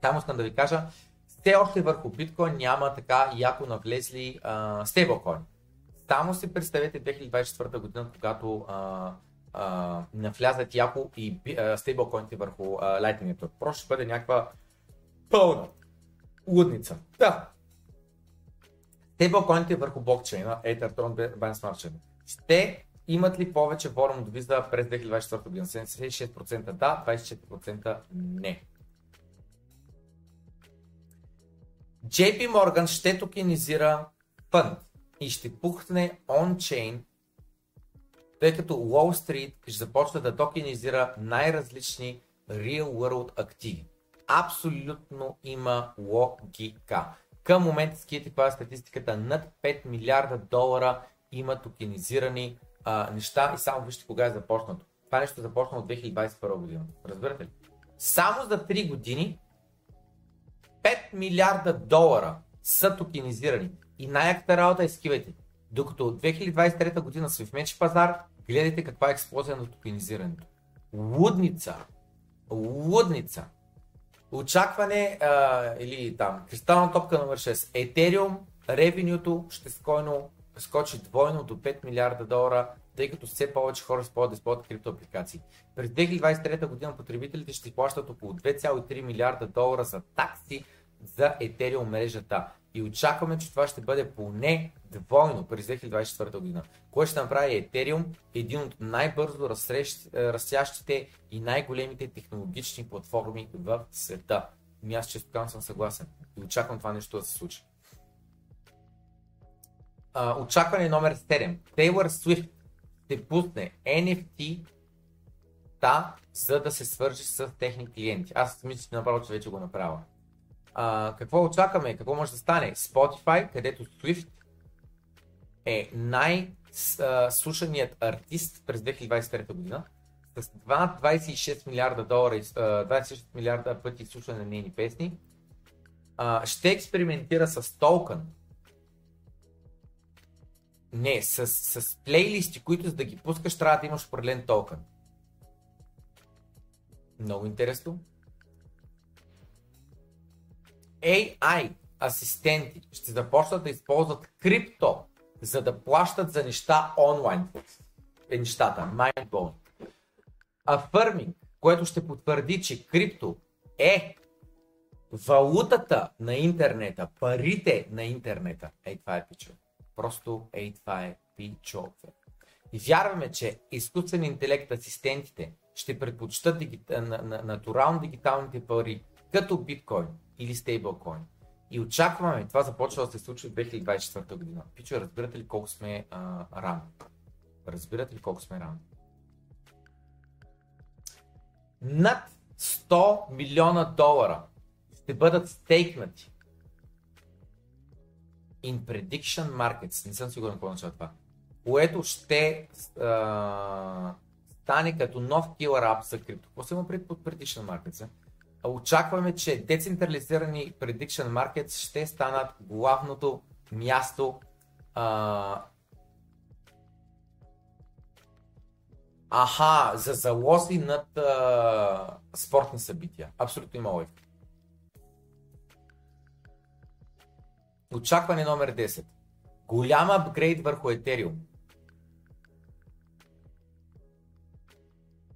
Там искам да ви кажа, все още върху биткоин няма така яко навлезли стейблкоин. Само си представете 2024 година, когато а, а, навлязат яко и стейблкоините върху а, Lightning Network. Просто ще бъде някаква пълна лудница. Да. Стейблкоините върху блокчейна, Ether, Tron, Binance Smart Chain, ще имат ли повече ворум от виза през 2024 година? 76% да, 24% не. JP Morgan ще токенизира фънд и ще пухне он-чейн, тъй като Wall Street ще започне да токенизира най-различни real world активи. Абсолютно има логика. Към момента скиете каква е статистиката, над 5 милиарда долара има токенизирани а, неща и само вижте кога е започнато. Това нещо е започна от 2021 година. Разбирате ли? Само за 3 години 5 милиарда долара са токенизирани. И най-яката работа е скивайте. Докато от 2023 година меч пазар, гледайте каква е експлозия на токенизирането. Лудница. Лудница. Очакване а, или там кристална топка номер 6. Етериум, ревенюто ще скойно скочи двойно до 5 милиарда долара, тъй като все повече хора спорят да използват криптоапликации. През 2023 година потребителите ще плащат около 2,3 милиарда долара за такси за Ethereum мрежата. И очакваме, че това ще бъде поне двойно през 2024 година, което ще направи Ethereum един от най-бързо растящите и най-големите технологични платформи в света. И аз често съм съгласен и очаквам това нещо да се случи. Uh, очакване номер 7. Taylor Swift ще пусне NFT та, за да се свържи с техни клиенти. Аз мисля, че направо, че вече го направя. Uh, какво очакваме? Какво може да стане? Spotify, където Swift е най-слушаният артист през 2023 година с 26 милиарда долара, 26 милиарда пъти слушане на нейни песни, ще експериментира с токен, не, с, с плейлисти, които за да ги пускаш трябва да имаш определен токен. Много интересно. AI асистенти ще започнат да използват крипто, за да плащат за неща онлайн. Е нещата. Mindbone. Affirming, което ще потвърди, че крипто е валутата на интернета, парите на интернета. Ей, това е пичо. Просто ей, това е пичове. И вярваме, че изкуствен интелект асистентите ще предпочитат на, натурално дигиталните пари, като биткоин или стейблкоин. И очакваме, това започва да се случва в 2024 година. Пичо, разбирате ли колко сме рано? Разбирате ли колко сме рано? Над 100 милиона долара ще бъдат стейкнати in prediction markets, не съм сигурен какво означава това, което ще а, стане като нов killer app за крипто. Какво се има пред prediction markets? Очакваме, че децентрализирани prediction markets ще станат главното място а, Аха, за залози над а, спортни събития. Абсолютно има логика. Очакване номер 10. Голям апгрейд върху Ethereum.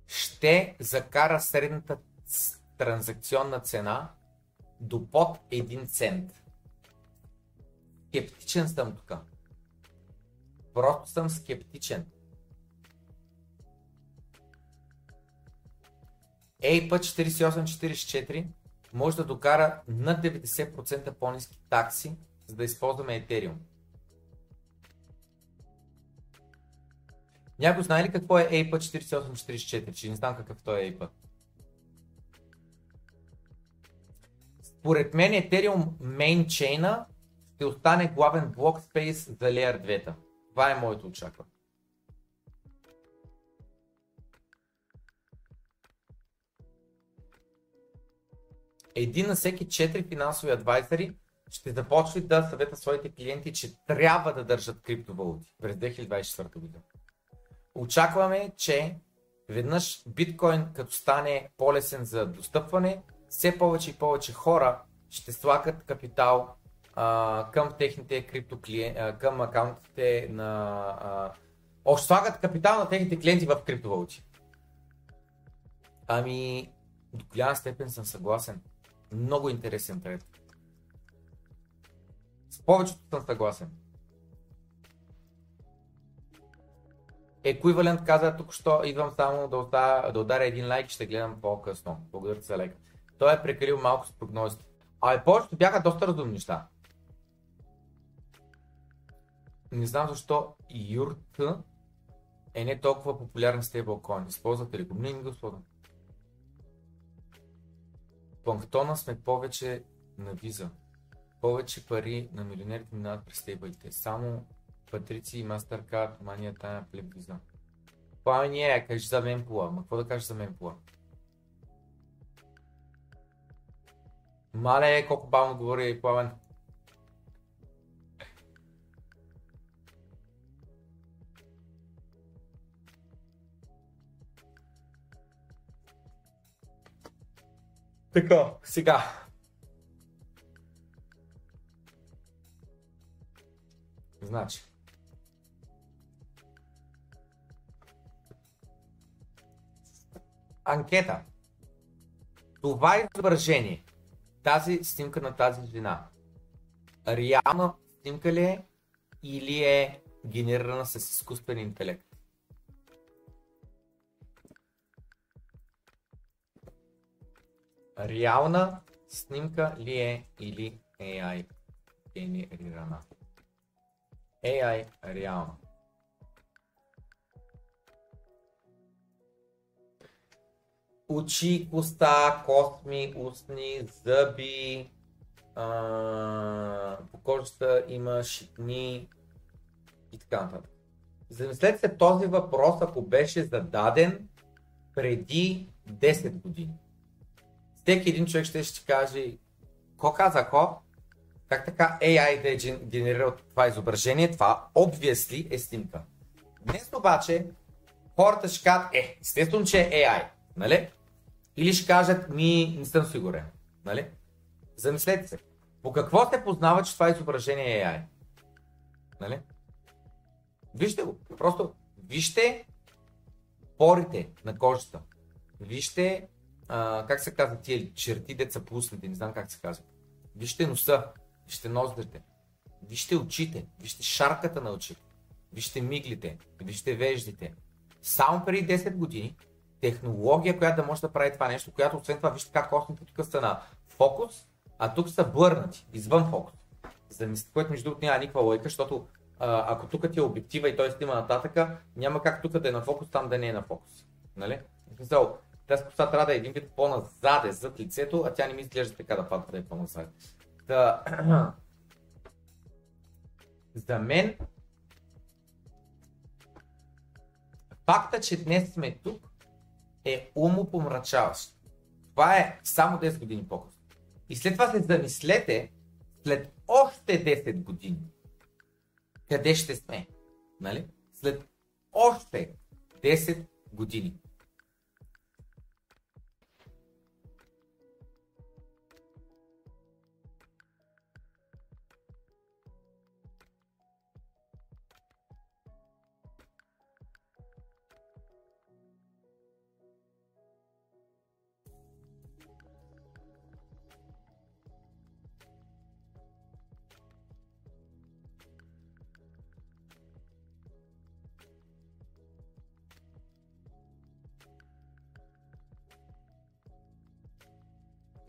Ще закара средната транзакционна цена до под 1 цент. Скептичен съм тук. Просто съм скептичен. APA 4844 може да докара над 90% по-низки такси, за да използваме Ethereum. Някой знае ли какво е APA 4844? Че не знам какъв той е APA. Според мен Ethereum chain ще остане главен блок спейс за Layer 2. Това е моето очакване. Един на всеки 4 финансови адвайзери ще започне да съвета своите клиенти, че трябва да държат криптовалути през 2024 година. Очакваме, че веднъж биткоин като стане по-лесен за достъпване, все повече и повече хора ще слагат капитал а, към техните криптоклиенти, към акаунтите на... А, още слагат капитал на техните клиенти в криптовалути. Ами, до голяма степен съм съгласен. Много интересен тред. С повечето съм съгласен. Еквивалент каза тук, що идвам само да, ударя един лайк ще гледам по-късно. Благодаря за лайк. Той е прекалил малко с прогнозите. А и повечето бяха доста разумни неща. Не знам защо Юрт е не толкова популярен стейблкоин. Използвате ли го? Не, не го използвам. Планктона сме повече на виза. Повече пари на милионерите минават през стейблите. Само Патрици и Mastercard, мания тая плеб виза. Пламен е, кажи за мен пула. Ма какво да кажеш за мен пула? Мале, колко бавно говори Пламен. Така, сега. Значи. Анкета. Това изображение, тази снимка на тази жена, реална снимка ли е или е генерирана с изкуствен интелект? реална снимка ли е или AI генерирана? AI реална. Очи, коста, косми, устни, зъби, а, по кожата има шитни и така нататък. Замислете се този въпрос, ако беше зададен преди 10 години всеки един човек ще ще каже, ко каза ко, как така AI да е генерирал това изображение, това obviously е снимка. Днес обаче хората ще кажат, е, естествено, че е AI, нали? Или ще кажат, ми не съм сигурен, нали? Замислете се, по какво се познава, че това изображение е AI? Нали? Вижте го, просто вижте порите на кожата. Вижте а, как се казва тия черти, деца пуснати, не знам как се казва. Вижте носа, вижте ноздрите, вижте очите, вижте шарката на очите, вижте миглите, вижте веждите. Само преди 10 години технология, която да може да прави това нещо, която освен това вижте как космите тук са на фокус, а тук са бърнати, извън фокус. За да което между другото няма никаква лойка, защото ако тук ти е обектива и той снима нататъка, няма как тук да е на фокус, там да не е на фокус. Нали? Тази коса трябва да е един вид по-назаде зад лицето, а тя не ми изглежда така да пада да е по-назаде. Да. <clears throat> За мен факта, че днес сме тук е умопомрачаващо. Това е само 10 години по-късно. И след това се замислете, след още 10 години, къде ще сме? Нали? След още 10 години.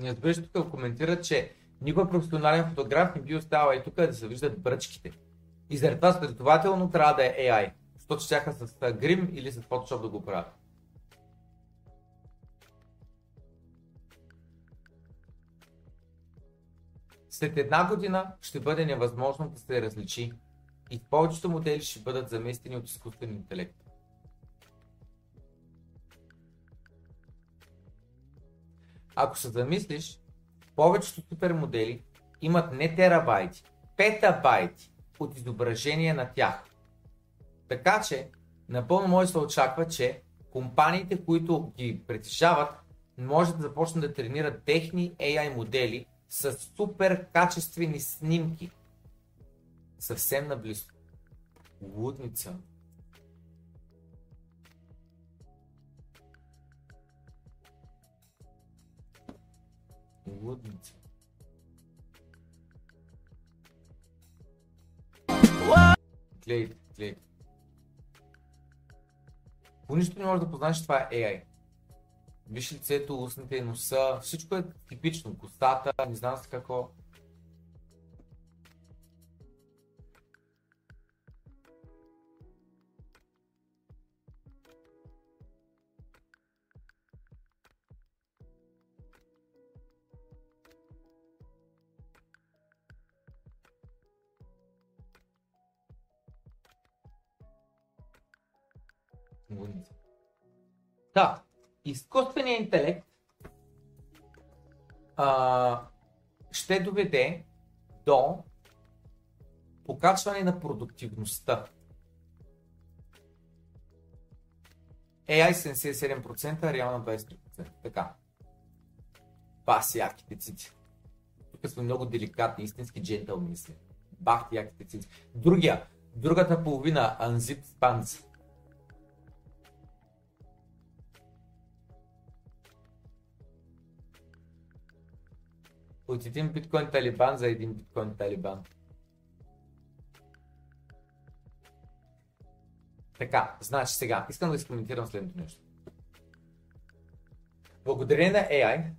Разбираш тук коментира, че никой професионален фотограф не би оставал и тук да се виждат бръчките. И заради това следователно трябва да е AI. Защото чака с грим или с Photoshop да го правят. След една година ще бъде невъзможно да се различи и повечето модели ще бъдат заместени от изкуствен интелект. Ако се замислиш, повечето супермодели имат не терабайти, петабайти от изображение на тях. Така че, напълно може да се очаква, че компаниите, които ги притежават, може да започнат да тренират техни AI модели с супер качествени снимки. Съвсем наблизо. Лудница. Лудница. Глейте, глейте. По нищо не можеш да познаеш, че това е AI. Виж лицето, устните, носа, всичко е типично. Костата, не знам с какво. Лудница. Да, изкуственият интелект а, ще доведе до покачване на продуктивността. AI 77%, реално 23%. Така. Бас яките цици. Тук сме много деликатни, истински джентълмени сме. Бах яките цици. Другия, другата половина, Unzip Pants. От един биткоин талибан за един биткоин талибан. Така, значи сега, искам да изкоментирам следното нещо. Благодарение на AI,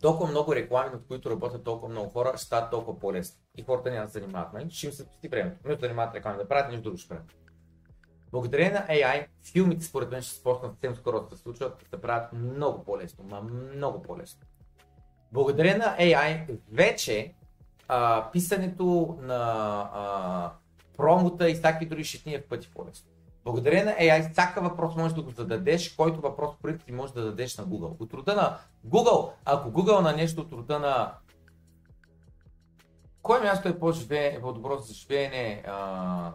толкова много реклами, над които работят толкова много хора, ще стават толкова по-лесно. И хората няма да занимават. Нали? Ще им се спести времето. Вместо да занимават реклами да правят, нещо друго ще правят. Благодарение на AI, филмите според мен ще се почнат съвсем скоро да се случват, да правят много по-лесно, ма много по-лесно. Благодарение на AI, вече а, писането на а, промота и всякакви други шитни е в пъти по-лесно. Благодарение на AI, всяка въпрос можеш да го зададеш, който въпрос в ти можеш да дадеш на Google. От рода на Google, ако Google на нещо от рода на кое място е по-добро за живеене, а,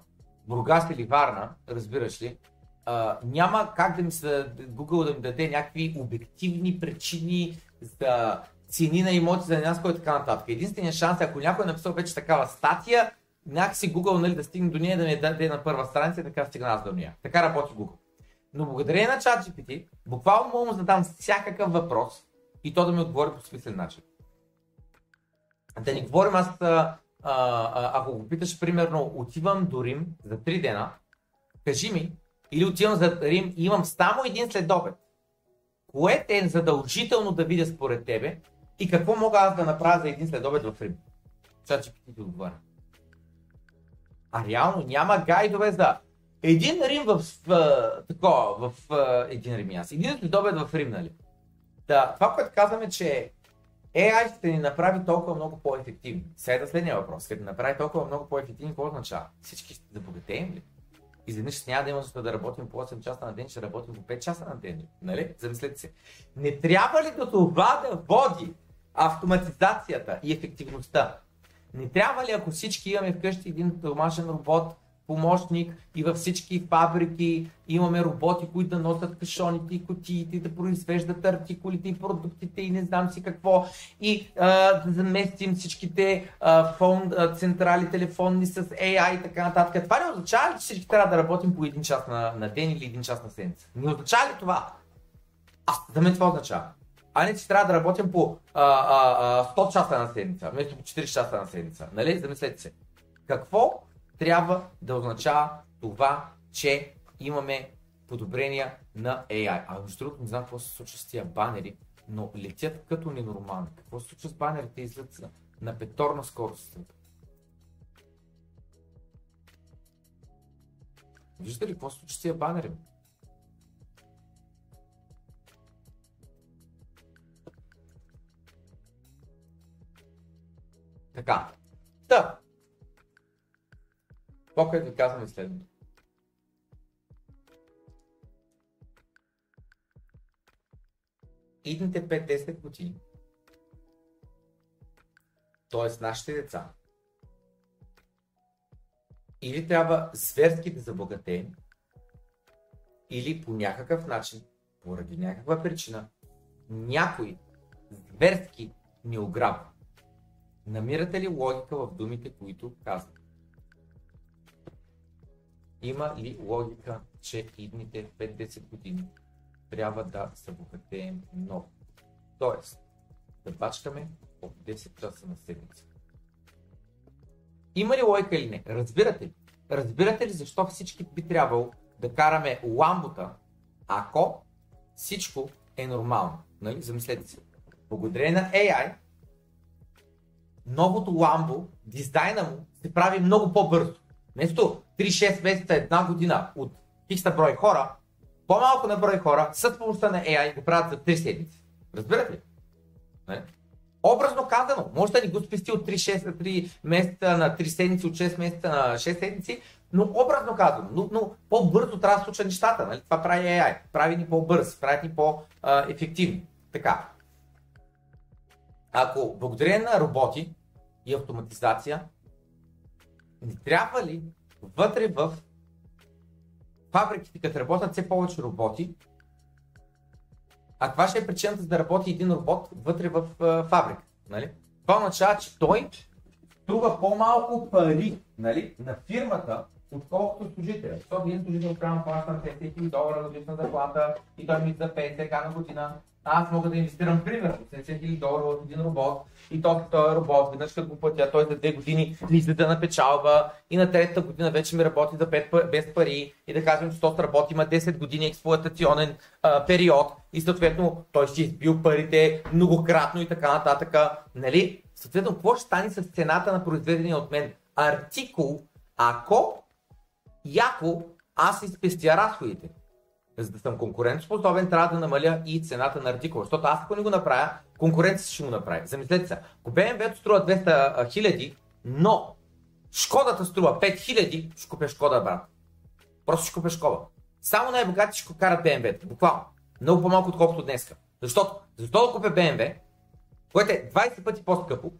Бургас или Варна, разбираш ли, а, няма как да ми се, Google да ми даде някакви обективни причини за цени на имоти за някой и така нататък. Единственият шанс е, ако някой е написал вече такава статия, някакси Google нали, да стигне до нея, да ми даде на първа страница и така стигна аз до нея. Така работи Google. Но благодарение на ChatGPT, буквално мога да задам всякакъв въпрос и то да ми отговори по смислен начин. Да ни говорим аз, а, а, ако го питаш, примерно, отивам до Рим за 3 дена, кажи ми, или отивам за Рим и имам само един следобед. Кое е задължително да видя според тебе и какво мога аз да направя за един следобед в Рим? Сега че ти отговаря. А реално няма гайдове за един Рим в, в, такова, в, един Рим аз. Един следобед в Рим, нали? Да, това, което казваме, че AI ще ни направи толкова много по-ефективни. Сега следния въпрос. Като направи толкова много по-ефективни, какво означава? Всички ще забогатеем ли? изведнъж няма да има защо да работим по 8 часа на ден, ще работим по 5 часа на ден. Нали? Замислете се. Не трябва ли до това да води автоматизацията и ефективността? Не трябва ли, ако всички имаме вкъщи един домашен робот, помощник и във всички фабрики имаме роботи, които да носят кашоните и котиите, да произвеждат артикулите и продуктите и не знам си какво и а, да заместим всичките а, фон, а, централи телефонни с AI и така нататък. Това не означава ли, че всички трябва да работим по един час на, на ден или един час на седмица? Не означава ли това? А, за мен това означава. А не, че трябва да работим по а, а, а, 100 часа на седмица, вместо по 40 часа на седмица. Нали? Замислете се. Какво трябва да означава това, че имаме подобрения на AI. А между другото не знам какво се случва с тия банери. но летят като ненормални. Какво се случва с банерите излизат на петорна скорост? Виждате ли какво се случва с тия банери? Така. Та. Това, което ви казвам е следното. Идните 5-10 години, т.е. нашите деца, или трябва зверски да забогатеем, или по някакъв начин, поради някаква причина, някой зверски ни ограбва. Намирате ли логика в думите, които казвам? Има ли логика, че идните 5-10 години трябва да забогатеем много? Тоест, да бачкаме по 10 часа на седмица. Има ли логика или не? Разбирате ли? Разбирате ли защо всички би трябвало да караме ламбота, ако всичко е нормално? Нали? Замислете си. Благодарение на AI, новото ламбо, дизайна му се прави много по-бързо. Вместо 3-6 месеца, една година от хикста брой хора, по-малко на брой хора с помощта на AI го правят за 3 седмици. Разбирате ли? Не? Образно казано, може да ни го спести от 3, 6, 3 месеца на 3 седмици, от 6 месеца на 6 седмици, но образно казано, но, но по-бързо трябва да случат нещата. Нали? Това прави AI. Прави ни по-бърз, прави ни по-ефективни. Така. Ако благодарение на роботи и автоматизация, не трябва ли вътре в фабриките, като работят все повече роботи, а каква ще е причината за да работи един робот вътре в фабрика? Нали? Това означава, че той струва по-малко пари нали, на фирмата, отколкото служителя. Защото един служител трябва да плаща на 50 000 долара годишна заплата и той ми за 50 на година. Аз мога да инвестирам примерно 70 000 долара в един робот и то този робот, веднъж като го платя, той за 2 години ми излезе на печалба и на третата година вече ми работи за 5 без пари и да кажем, че този работи има 10 години експлуатационен а, период и съответно той ще избил парите многократно и така нататък. Нали? Съответно, какво ще стане с цената на произведения от мен артикул, ако яко аз изпестя разходите? За да съм конкурентоспособен, трябва да намаля и цената на артикула. Защото аз ако не го направя, конкуренцията ще го направи. Замислете се, ако BMW струва 200 хиляди, но Шкодата струва 5 хиляди, ще купя Шкода, брат. Просто ще купя Шкода. Само най-богати ще карат BMW. Буквално. Много по-малко отколкото днеска. Защото, защо да купя BMW, което е 20 пъти по-скъпо,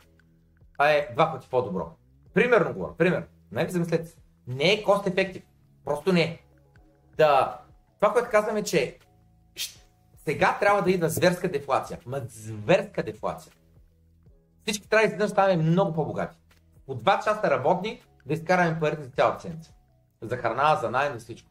а е два пъти по-добро. Примерно говоря, пример. Нали, замислете се. Не е cost effective. Просто не е. Да това, което казваме, че сега трябва да идва зверска дефлация. Ма зверска дефлация. Всички трябва да ставаме много по-богати. По два часа работни да изкараме парите за цялата седмица. За храна, за найем, за всичко.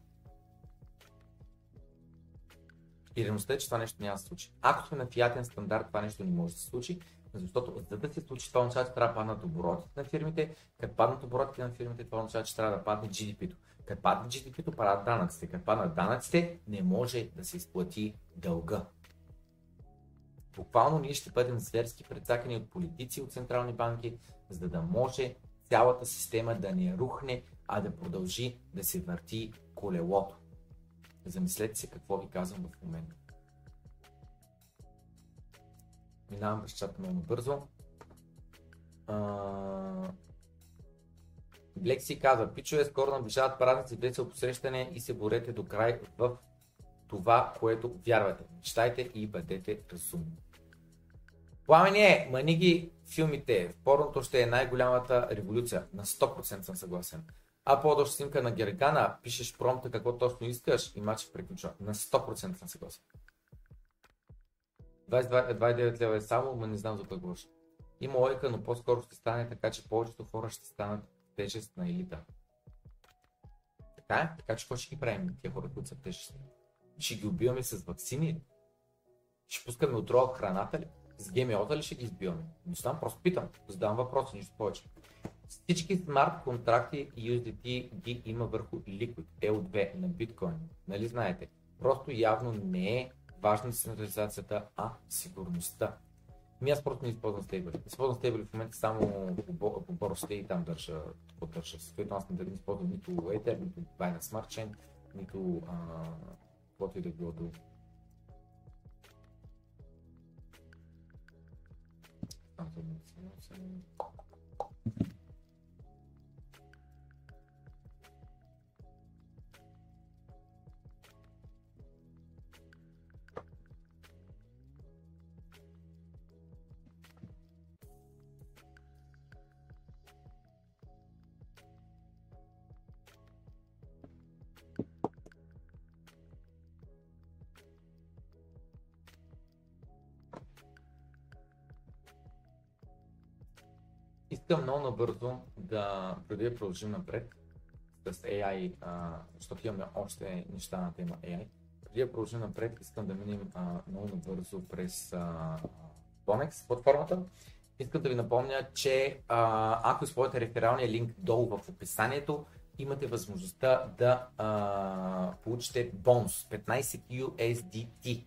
И реалността е, че това нещо няма да се случи. Ако сме на фиатен стандарт, това нещо не може да се случи, защото за да се случи това означава, че трябва да паднат оборотите на фирмите. Като паднат оборотите на фирмите, това означава, че трябва да падне GDP-то. Падне GDP-то, падат данъците. Като паднат данъците, не може да се изплати дълга. Буквално ние ще бъдем зверски предсакани от политици от централни банки, за да може цялата система да не рухне, а да продължи да се върти колелото. Замислете се какво ви казвам в момента. Минавам през чата много бързо. А... Блек си казва, пичове скоро наближават празници без посрещане и се борете до край в това, което вярвате. Мечтайте и бъдете разумни. Пламени е, мани ги филмите. Порното ще е най-голямата революция. На 100% съм съгласен. А по снимка на Гергана, пишеш промпта какво точно искаш и матчът приключва. На 100% съм съгласен. 22, 29 лева е само, но не знам за кой. Има лойка, но по-скоро ще стане така, че повечето хора ще станат тежест на елита. Така? Така че какво ще ги правим тия хора, които са тежест? Ще ги убиваме с вакцини? Ще пускаме отрова храната ли? С ГМО-та ли ще ги избиваме? Не знам, просто питам. Задавам въпрос, нищо повече. Всички смарт контракти USDT ги има върху Liquid L2 на биткоин. Нали знаете? Просто явно не е важна децентрализацията, а сигурността. Ми аз просто не използвам стейбли. Използвам стейбли в момента само по, по и там държа, поддържа. Съответно аз не, не използвам нито Ether, нито Binance Smart Chain, нито каквото и да било друго. Искам много набързо да, преди да продължим напред с AI, а, защото имаме още неща на тема AI, преди да продължим напред, искам да минем а, много набързо през Bonex платформата. Искам да ви напомня, че а, ако използвате рефералния линк долу в описанието, имате възможността да а, получите бонус 15 USDT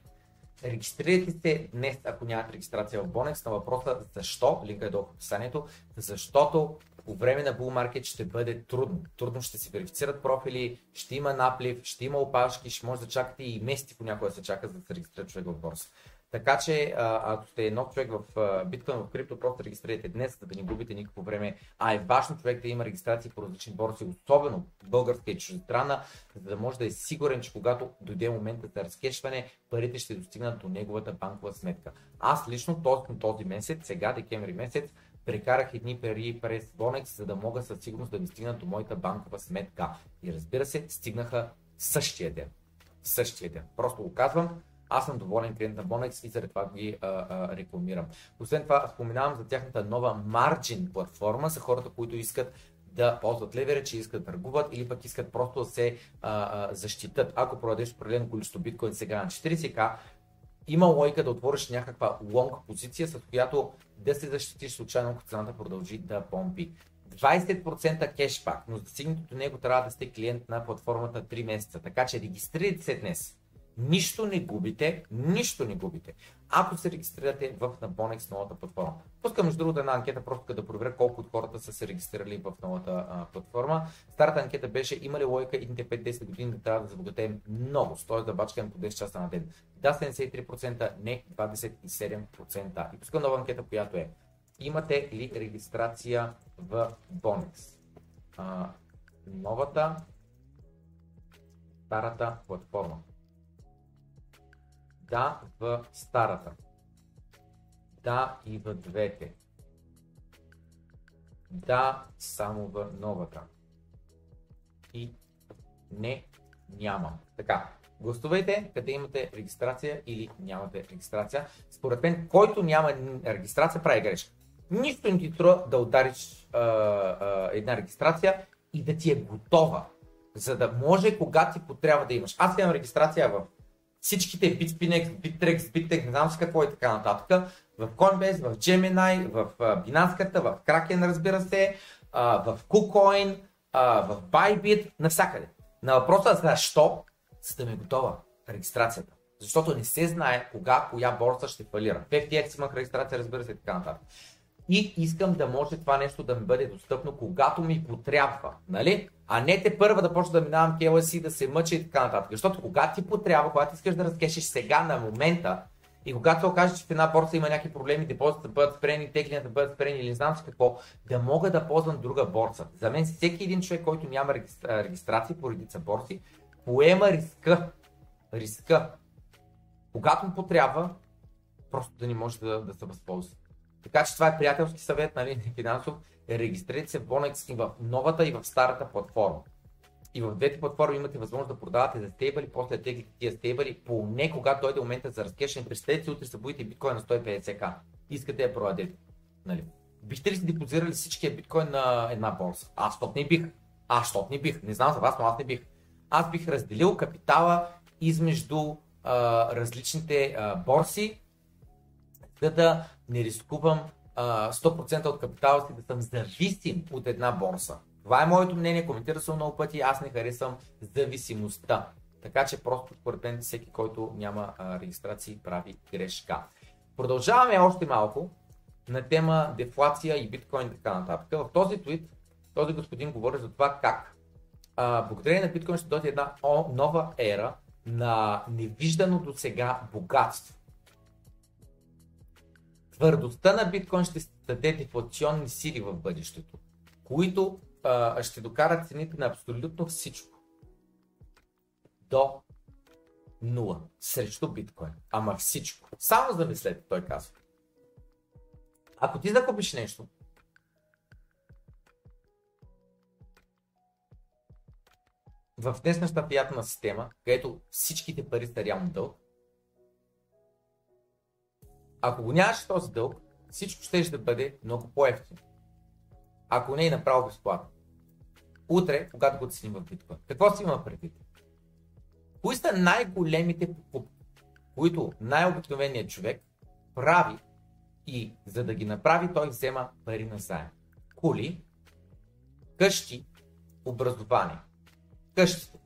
Регистрирайте се днес, ако нямате регистрация в Bonex, на въпроса защо, линка е долу в описанието, защото по време на Bull Market ще бъде трудно. Трудно ще се верифицират профили, ще има наплив, ще има опашки, ще може да чакате и месеци понякога да се чака за да се регистрира човек в борса. Така че, ако сте нов човек в биткоин, в крипто, просто регистрирайте днес, за да не губите никакво време. А е важно човек да има регистрации по различни борси, особено българска и чуждестранна, за да може да е сигурен, че когато дойде момента за разкешване, парите ще достигнат до неговата банкова сметка. Аз лично този, този месец, сега декември месец, прекарах едни пари през Bonex, за да мога със сигурност да ми стигнат до моята банкова сметка. И разбира се, стигнаха същия ден. Същия ден. Просто го казвам, аз съм доволен клиент на Bonex и заради това ги а, а, рекламирам. Освен това, споменавам за тяхната нова Margin платформа за хората, които искат да ползват левере, че искат да търгуват или пък искат просто да се а, а, защитат. Ако продадеш определено количество биткоин сега на 40к, има логика да отвориш някаква лонг позиция, с която да се защитиш случайно, ако цената продължи да помпи. 20% кешбак, но за до него трябва да сте клиент на платформата 3 месеца. Така че регистрирайте се днес. Нищо не губите, нищо не губите, ако се регистрирате в на новата платформа. Пускам между другото една анкета, просто да проверя колко от хората са се регистрирали в новата а, платформа. Старата анкета беше има ли логика идните 5-10 години да трябва да забогатеем много, т.е. да бачкаме по 10 часа на ден. Да, 73%, не 27%. И пускам нова анкета, която е имате ли регистрация в Bonex? А, новата, старата платформа. Да в старата. Да и в двете. Да само в новата. И не нямам. Така, гласувайте къде имате регистрация или нямате регистрация. Според мен, който няма регистрация, прави грешка. Нищо не ти струва да удариш а, а, една регистрация и да ти е готова, за да може, когато ти потрябва да имаш. Аз имам регистрация в всичките BitSpinex, Bittrex, BitTech, не знам си какво и така нататък, в Coinbase, в Gemini, в Binance, в Kraken разбира се, в KuCoin, в Bybit, навсякъде. На въпроса защо, за да ме е готова регистрацията. Защото не се знае кога, коя борса ще фалира. В FTX имах регистрация, разбира се, и така нататък. И искам да може това нещо да ми бъде достъпно, когато ми потрябва. Нали? А не те първа да почна да минавам KLC, да се мъча и така нататък. Защото когато ти потрябва, когато искаш да разкешеш сега на момента, и когато се окаже, че в една борса има някакви проблеми, депозитите да бъдат спрени, теглията да бъдат спрени или не знам си какво, да мога да ползвам друга борса. За мен всеки един човек, който няма регистрация по редица борси, поема риска. Риска. Когато му потрябва, просто да не може да, да се възползва. Така че това е приятелски съвет, нали, финансов. Регистрирайте се в Bonex и в новата и в старата платформа. И в двете платформи имате възможност да продавате за стейбъли, после теглите тия стейбъли, поне когато дойде момента за разкешен. Представете си, утре се биткоин на 150к. Искате да я продадете. Нали? Бихте ли си депозирали всичкия биткоин на една борса? Аз тот не бих. Аз тот не бих. Не знам за вас, но аз не бих. Аз бих разделил капитала измежду а, различните а, борси за да не рискувам а, 100% от капитала си да съм зависим от една борса. Това е моето мнение, коментира съм много пъти, аз не харесвам зависимостта. Така че просто според мен всеки, който няма регистрации, прави грешка. Продължаваме още малко на тема дефлация и биткоин и така нататък. В този твит този господин говори за това как а, благодарение на биткоин ще дойде една нова ера на невиждано до сега богатство. Твърдостта на биткоин ще даде дефлационни сили в бъдещето, които а, ще докарат цените на абсолютно всичко до нула срещу биткоин. Ама всичко. Само замислете, той казва. Ако ти закупиш нещо, в днешната фиатна система, където всичките пари са реално дълг, ако го нямаш този дълг, всичко ще да бъде много по-ефтино. Ако не е направо безплатно. Утре, когато го ценим в биткоин. Какво си има предвид? Кои са най-големите покупки, които най-обикновеният човек прави и за да ги направи той взема пари на заем? Коли, къщи, образование. Къщите.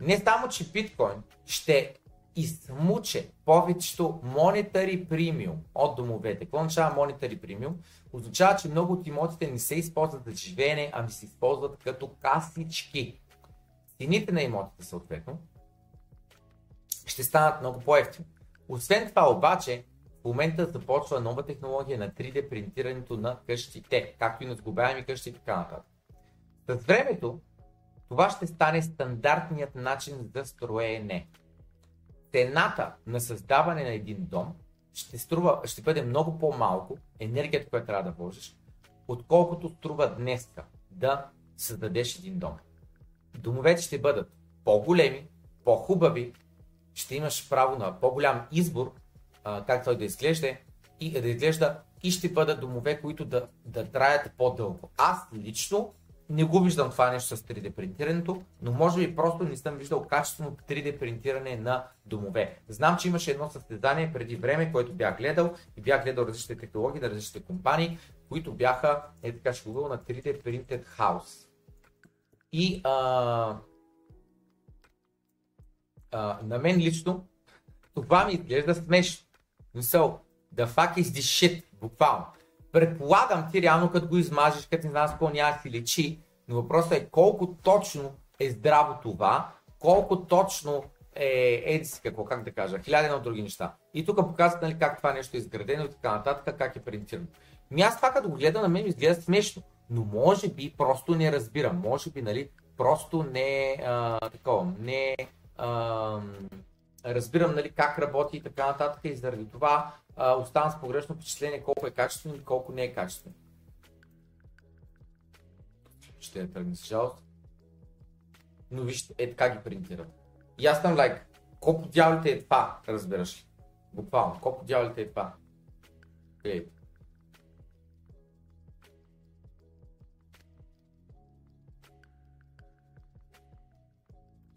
Не само, че биткоин ще измуче повечето монетари премиум от домовете. Какво означава монетари премиум? Означава, че много от имотите не се използват за живеене, ами се използват като касички. Цените на имотите съответно ще станат много по-ефтини. Освен това обаче, в момента започва нова технология на 3D принтирането на къщите, както и на сгубаеми къщи и така нататък. С времето това ще стане стандартният начин за строене. Цената на създаване на един дом ще, струва, ще бъде много по-малко, енергията, която трябва да вложиш, отколкото струва днеска да създадеш един дом. Домовете ще бъдат по-големи, по-хубави, ще имаш право на по-голям избор, а, как той да изглежда и да изглежда и ще бъдат домове, които да, да траят по-дълго. Аз лично не го виждам това нещо с 3D принтирането, но може би просто не съм виждал качествено 3D принтиране на домове. Знам, че имаше едно състезание преди време, което бях гледал и бях гледал различните технологии на различните компании, които бяха, е така ще го на 3D Printed House. И а, а, на мен лично това ми изглежда смешно. Мисъл, the fuck is this shit, буквално. Предполагам ти реално като го измажеш, като не знам с какво няма си лечи, но въпросът е колко точно е здраво това, колко точно е, еди си какво, как да кажа, хиляди на други неща. И тук показват нали, как това нещо е изградено и така нататък, как е принтирано. Ми аз това като го гледа на мен изглежда смешно, но може би просто не разбирам, може би нали, просто не а, такова, не а, разбирам нали, как работи и така нататък и заради това а, оставам с погрешно впечатление колко е качествено и колко не е качествено. Ще я тръгне с жалост. Но вижте, е така ги принтират. И аз съм лайк, колко дяволите е това, разбираш ли? Буквално, колко дяволите е това. Гледайте.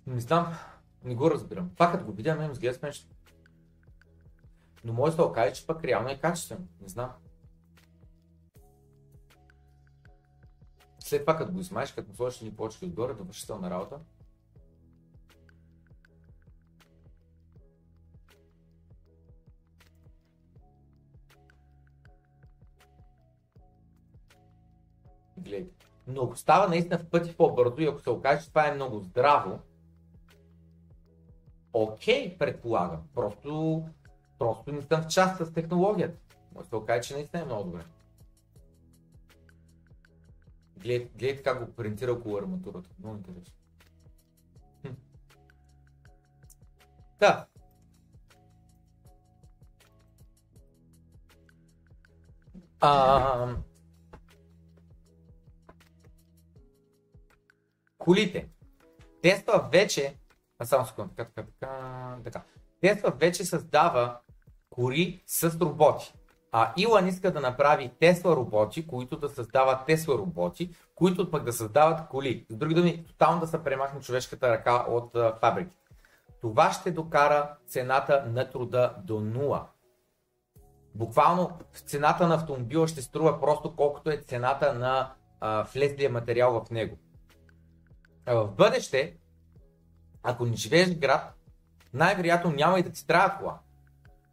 Не знам, не го разбирам. Това като го видя, ме изглежда смешно. Но може да се окаже, че пък реално е качествено. Не знам. След това, като го измаеш, като му сложиш ни почки отгоре, довършителна работа. Гледай. Но ако става наистина в пъти по-бързо и ако се окаже, че това е много здраво, окей, предполагам. Просто, просто не съм в част с технологията. Може да се окаже, че наистина е много добре. Гледайте как го принтира около арматурата. Много интересно. Да. А, колите. Тества вече а само секунда, така, така, така, така. Тесла вече създава кори с роботи. А Илан иска да направи Тесла роботи, които да създават Тесла роботи, които пък да създават коли. С други думи, тотално да се премахне човешката ръка от фабрики. Това ще докара цената на труда до нула. Буквално цената на автомобила ще струва просто колкото е цената на а, влезлия материал в него. В бъдеще ако не живееш в град, най-вероятно няма и да ти трябва кола.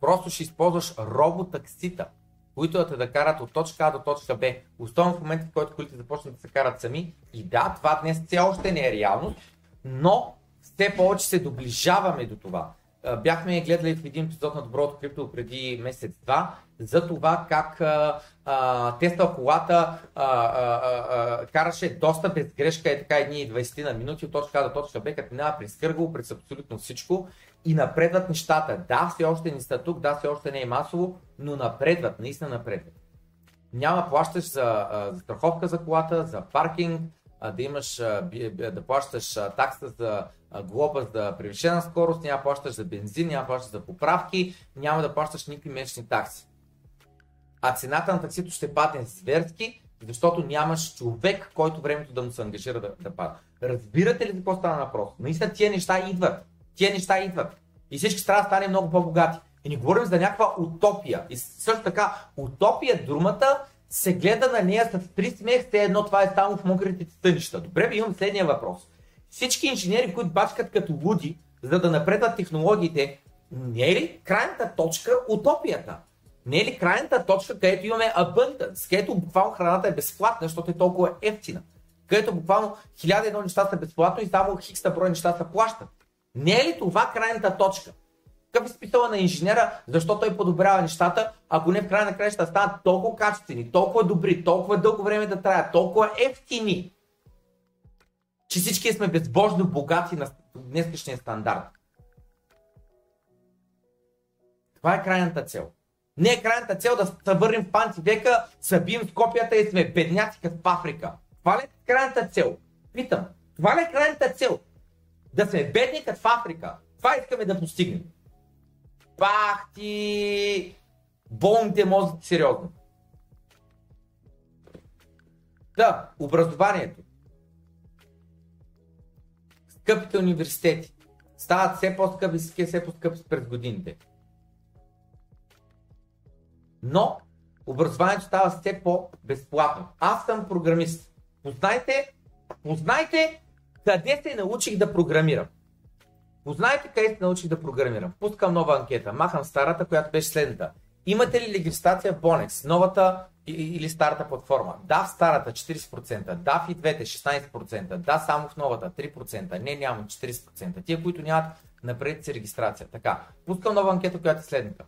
Просто ще използваш роботаксита, които да те да карат от точка А до точка Б. Особено в момента, в който колите започнат да се карат сами. И да, това днес все още не е реалност, но все повече се доближаваме до това. Бяхме гледали в един епизод на Доброто крипто преди месец-два за това как а, а, Тесла колата а, а, а, караше доста без грешка е така едни 20 на минути от точка А до точка Б, като минава през кърго, през абсолютно всичко и напредват нещата. Да, все още не са тук, да, все още не е масово, но напредват, наистина напредват. Няма плащаш за, за страховка за колата, за паркинг, да имаш, би- да плащаш такса за а, глоба за превишена скорост, няма да плащаш за бензин, няма да плащаш за поправки, няма да плащаш никакви месечни такси. А цената на таксито ще падне зверски, защото нямаш човек, който времето да му се ангажира да, да пада. Разбирате ли за какво става въпрос? Наистина тия неща идват. Тия неща идват. И всички трябва да стане много по-богати. И не говорим за някаква утопия. И също така, утопия, думата, се гледа на нея с три смех, все едно това е само в мокрите тънища. Добре, имам следния въпрос. Всички инженери, които бачкат като луди, за да напредват технологиите, не е ли крайната точка утопията? Не е ли крайната точка, където имаме abundance, където буквално храната е безплатна, защото е толкова ефтина? Където буквално хиляда едно неща са безплатно и само хикста брой неща се плащат. Не е ли това крайната точка? Какъв е смисъла на инженера, защо той подобрява нещата, ако не в края на краища станат толкова качествени, толкова добри, толкова дълго време да траят, толкова ефтини, че всички сме безбожно богати на днескашния стандарт. Това е крайната цел. Не е крайната цел да се върнем в панти века, събием с копията и сме бедняци като в Африка. Това ли е крайната цел? Питам. Това ли е крайната цел? Да сме бедни като в Африка. Това искаме да постигнем. Пах ти! Болните мозъци сериозно. Да, образованието. Скъпите университети стават все по-скъпи, все по-скъпи през годините. Но образованието става все по-безплатно. Аз съм програмист. Познайте, познайте къде се научих да програмирам. Познайте къде се научих да програмирам. Пускам нова анкета, махам старата, която беше следната. Имате ли регистрация в Bonex, новата или старата платформа? Да, в старата 40%, да, в и двете 16%, да, само в новата 3%, не, нямам 40%. Тия, които нямат, напред си регистрация. Така, пускам нова анкета, която е следната.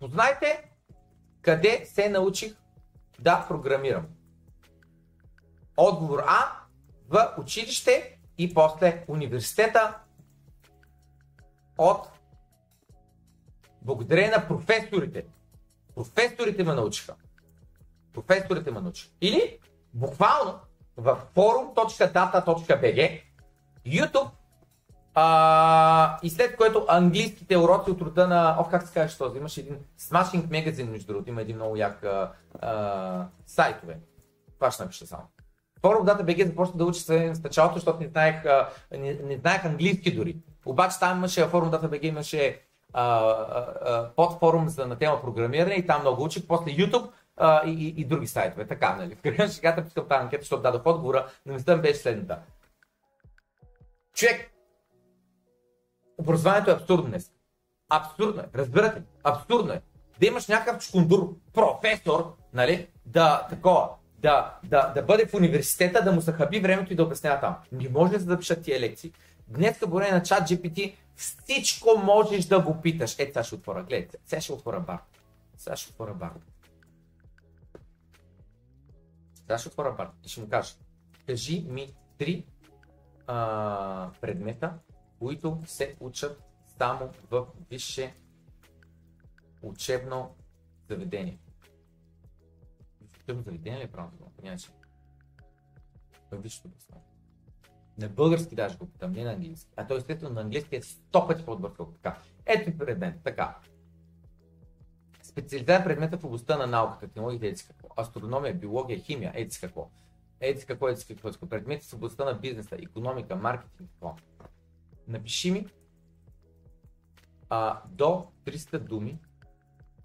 Познайте къде се научих да програмирам. Отговор А в училище и после университета от благодарение на професорите. Професорите ме научиха. Професорите ме научиха. Или буквално в forum.data.bg YouTube а, и след което английските уроци от рода на... Ох, как се казваш този? Имаше един Smashing Magazine, между другото. Има един много як а, а, сайтове. Това ще напиша само. Форум Data BG започна да учи в началото, защото не знаех, не, знаех английски дори. Обаче там имаше, форум BG имаше а, а, подфорум за, на тема програмиране и там много учих. После YouTube а, и, и, и, други сайтове. Така, нали? <laughs> В края на шегата пускам тази анкета, защото дадох отговора, но мисълта ми беше следната. Човек, образованието е абсурдно днес. Абсурдно е. Разбирате? Абсурдно е. Да имаш някакъв чкундур, професор, нали, да, такова, да, да, да бъде в университета, да му се хаби времето и да обяснява там. Не може да запишат тия лекции. Днес, благодарение на чат GPT, всичко можеш да го питаш. Ето, сега ще отворя, гледайте. Сега ще отворя бар. Сега ще отворя бар. Сега ще отворя бар и ще му кажа. Кажи ми три а, предмета, които се учат само в висше учебно заведение. Учебно заведение ли е правилно дума? Понятие. В висшето образование. На български даже го питам, не на английски. А той естествено на английски е 100 пъти по-добър от така. Ето и предмет, така. Специализиран предмета в областта на науката, технологията, еди какво. Астрономия, биология, химия, еди какво. Еди какво, еди какво. Предмети в областта на бизнеса, економика, маркетинг, какво. Напиши ми а, до 300 думи,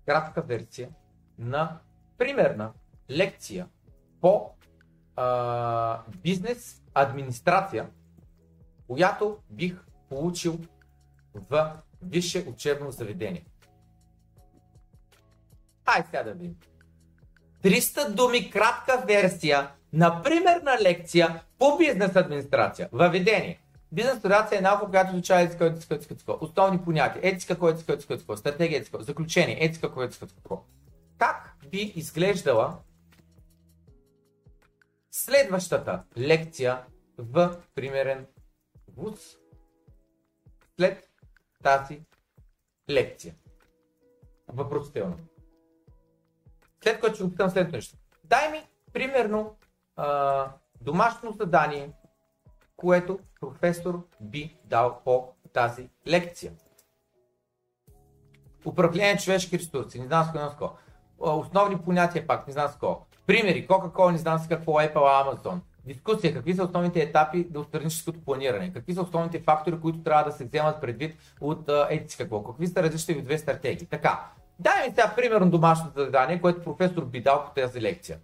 кратка версия на примерна лекция по а, бизнес администрация, която бих получил в висше учебно заведение. Ай сега да видим. 300 думи кратка версия на примерна лекция по бизнес администрация. Въведение. Бизнес администрация е наука, която изучава етика, етика, етика, етика, основни понятия, етика, кое етика, етика, етика, стратегия, етика, заключение, етика, кое етика, етика. Как би изглеждала следващата лекция в примерен вуз след тази лекция? Въпросително. След което ще го питам следното нещо. Дай ми, примерно, а, домашно задание, което професор би дал по тази лекция. Управление човешки ресурси, не знам с какво, основни понятия пак, не знам с какво. Примери, Coca-Cola, не знам с какво, Apple, Amazon. Дискусия, какви са основните етапи до страническото планиране, какви са основните фактори, които трябва да се вземат предвид от етици какво, какви са различни две стратегии. Така, дай ми сега примерно домашното задание, което професор би дал по тази лекция.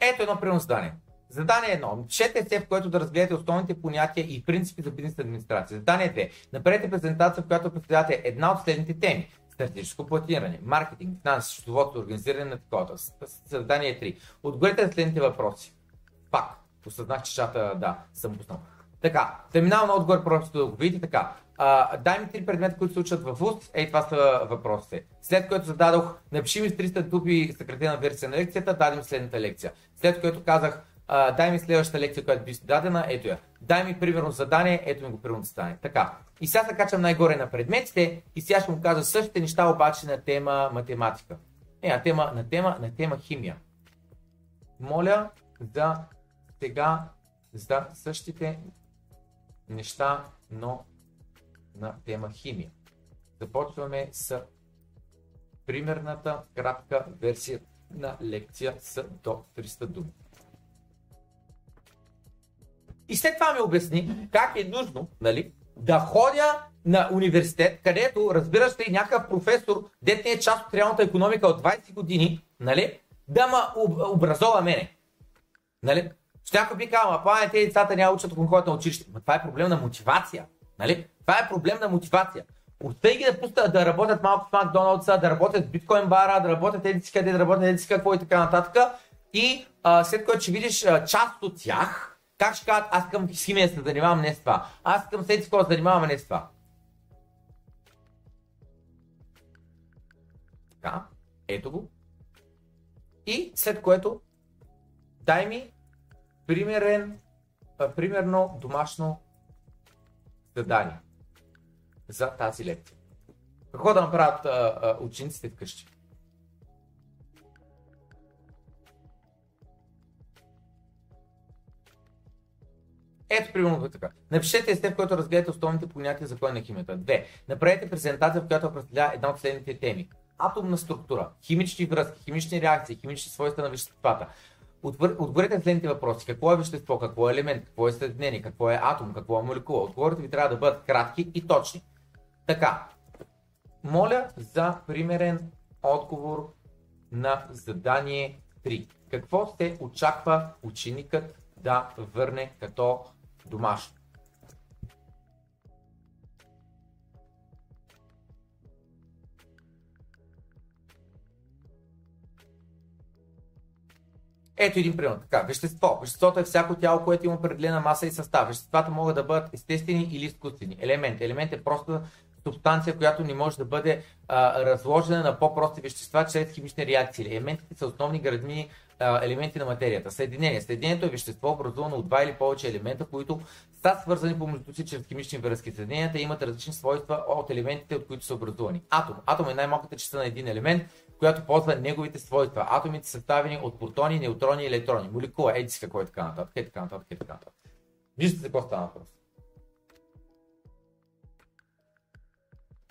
Ето едно примерно задание. Задание 1. Чете се, в което да разгледате основните понятия и принципи за бизнес администрация. Задание 2. Направете презентация, в която представяте една от следните теми. Стратегическо планиране, маркетинг, финанси, счетоводство, организиране на такова. Задание 3. Отговорете на следните въпроси. Пак, осъзнах, че чата, да, съм пуснал. Така, терминално отговор просто да го видите така. А, дай ми три предмета, които се учат в ВУЗ. Ей, това са въпросите. След което зададох, напиши ми с 300 дуби съкратена версия на лекцията, дадем следната лекция. След което казах, дай ми следващата лекция, която би дадена, ето я. Дай ми примерно задание, ето ми го примерно стане. Така. И сега се качам най-горе на предметите и сега ще му кажа същите неща, обаче на тема математика. Не, на тема, на тема, на тема химия. Моля за сега за същите неща, но на тема химия. Започваме с примерната кратка версия на лекция с до 300 думи. И след това ми обясни как е нужно нали, да ходя на университет, където, разбираш ли, някакъв професор, дет не е част от реалната економика от 20 години, нали, да ме образова мене. Нали? Ще би казал, а е, тези децата няма учат, ако ходят на училище. Но това е проблем на мотивация. Нали? Това е проблем на мотивация. Остай ги да пуснат да работят малко в Макдоналдса, да работят в биткоин бара, да работят еди къде, да работят еди какво и така нататък. И а, след което ще видиш а, част от тях, как ще кажат, аз искам с химия да се занимавам не с това. Аз искам с си да се занимавам не с това. Така, ето го. И след което дай ми примерен, примерно домашно задание за тази лекция. Какво да направят а, а, учениците вкъщи? Ето, примерно така. Напишете естеп, в който разгледате основните понятия за кой на химията. Две. Направете презентация, в която представлява една от следните теми. Атомна структура, химични връзки, химични реакции, химични свойства на веществата, Отговорете на следните въпроси. Какво е вещество, какво е елемент, какво е съединение, какво е атом, какво е молекула. Отговорите ви трябва да бъдат кратки и точни. Така, моля за примерен отговор на задание 3. Какво се очаква ученикът да върне като домашно? Ето един пример. Така, вещество. Веществото е всяко тяло, което има определена маса и състав. Веществата могат да бъдат естествени или изкуствени. Елемент. Елемент е просто субстанция, която не може да бъде а, разложена на по-прости вещества чрез химични реакции. Елементите са основни градни елементи на материята. Съединение. Съединението е вещество, образувано от два или повече елемента, които са свързани помежду си чрез химични връзки. Съединенията имат различни свойства от елементите, от които са образувани. Атом. Атом е най-малката частица на един елемент, която ползва неговите свойства. Атомите са съставени от протони, неутрони и електрони. Молекула, еди си какво е така нататък, е така нататък, е така нататък. Виждате какво става въпрос.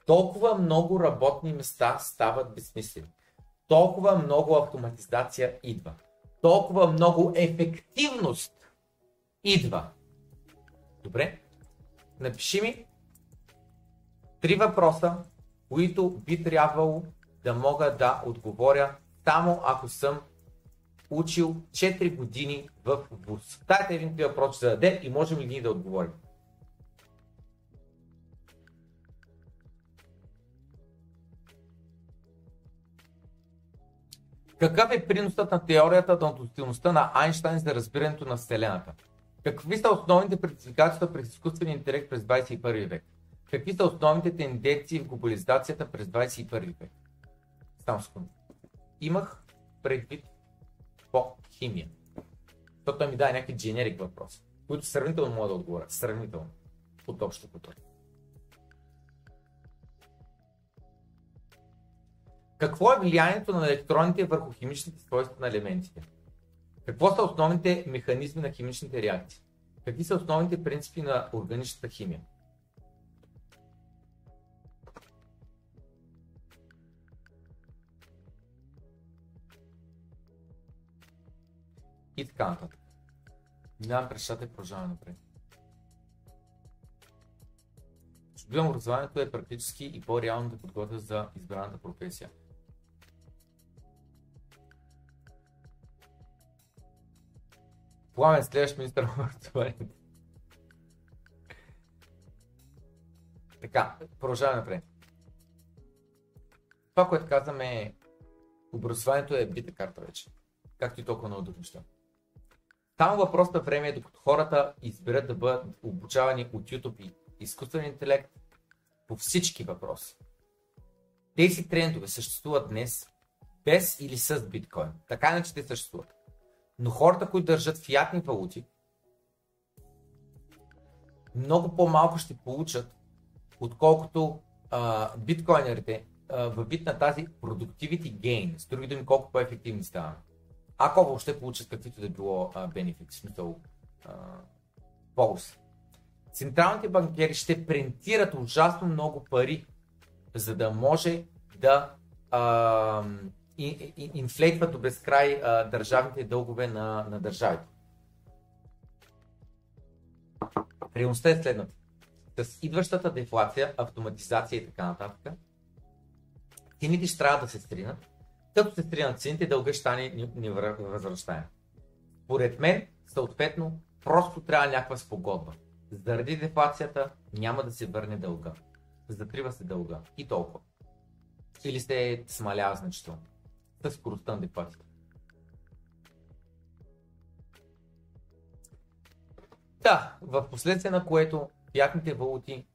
Толкова много работни места стават безсмислени. Толкова много автоматизация идва. Толкова много ефективност идва. Добре? Напиши ми три въпроса, които би трябвало да мога да отговоря само ако съм учил 4 години в ВУЗ. Дайте един въпрос ще зададе и можем ли ние да отговорим. Какъв е приносът на теорията на относителността на Айнштайн за разбирането на Вселената? Какви са основните предизвикателства през изкуствения интелект през 21 век? Какви са основните тенденции в глобализацията през 21 век? Само секунда. Имах предвид по химия. Защото той ми даде някакви дженерик въпроси, които сравнително мога да отговоря. Сравнително. От общата Какво е влиянието на електроните върху химичните свойства на елементите? Какво са основните механизми на химичните реакции? Какви са основните принципи на органичната химия? И така нататък. Минавам през и продължаваме напред. Чудовно образованието е практически и по-реално да подготвя за избраната професия. Пламен следващ министър на образованието. Така, продължаваме напред. Това, което казваме образованието е бита карта вече. Както и толкова много други неща. Само въпрос на време е докато хората изберат да бъдат обучавани от YouTube и изкуствен интелект по всички въпроси. Тези трендове съществуват днес без или с биткоин. Така иначе те съществуват. Но хората, които държат фиатни валути, много по-малко ще получат, отколкото а, биткоинерите а, в вид на тази productivity gain. С други думи, колко по-ефективни ставаме. Ако въобще получат каквито да било бенефит, в смисъл полз. Централните банкери ще принтират ужасно много пари, за да може да а, инфлейтват до безкрай а, държавните дългове на, на държавите. Реалността е следната. С идващата дефлация, автоматизация и така нататък, цените ще трябва да се стринат, като се стринат цените, дълга ще стане невъзвръщаем. Поред мен, съответно, просто трябва някаква спогодба. Заради дефлацията няма да се върне дълга. Затрива се дълга. И толкова. Или се смалява значително с скоростта на депасите. Да, в последствие на което фиатните валути,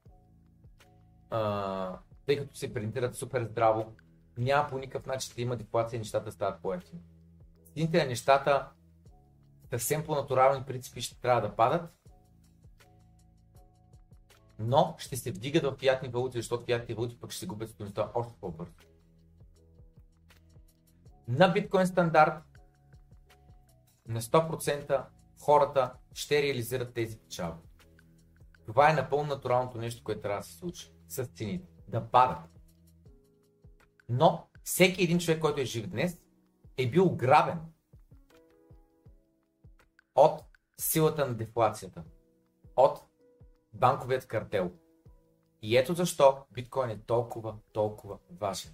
а, тъй като се принтират супер здраво, няма по никакъв начин да има дефлация и нещата стават по-ефтини. Цените на нещата съвсем по натурални принципи ще трябва да падат, но ще се вдигат в фиатни валути, защото фиатните валути пък ще се губят стоеността още по-бързо на биткоин стандарт на 100% хората ще реализират тези печалби. Това е напълно натуралното нещо, което трябва да се случи с цените. Да падат. Но всеки един човек, който е жив днес, е бил грабен от силата на дефлацията, от банковият картел. И ето защо биткоин е толкова, толкова важен.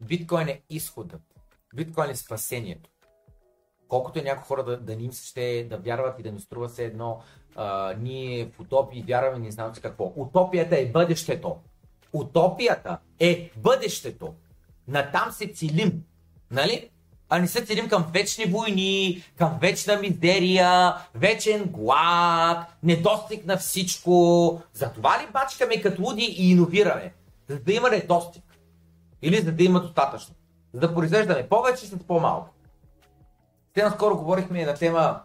Биткоин е изходът. Биткоин е спасението. Колкото и някои хора да, да ни ще да вярват и да ни струва се едно, а, ние в утопии вярваме, не знам какво. Утопията е бъдещето. Утопията е бъдещето. Натам се целим. Нали? А не се целим към вечни войни, към вечна мизерия, вечен глад, недостиг на всичко. Затова ли бачкаме като луди и иновираме? За да има недостиг. Или за да има достатъчно. За да произвеждаме повече с по-малко. Те наскоро говорихме на тема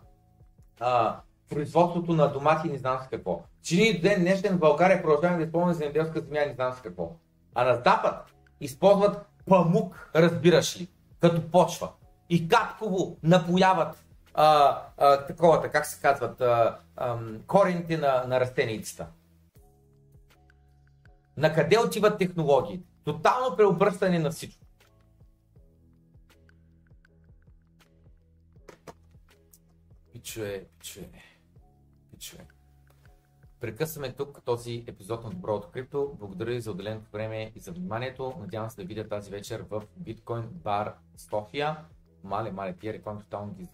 а, производството на домати не знам с какво. Че до ден днешен в България продължаваме да използваме земеделска земя не знам с какво. А на Запад използват памук, разбираш ли, като почва. И капково напояват а, а, таковата, как се казват, а, а, корените на, на растеницата. На къде отиват технологиите? Тотално преобръщане на всичко. Пичове, пичове, пичове. Прекъсваме тук този епизод на Доброто крипто. Благодаря ви за отделеното време и за вниманието. Надявам се да видя тази вечер в Bitcoin Bar София. Мале, мале, тия реклами тотално ги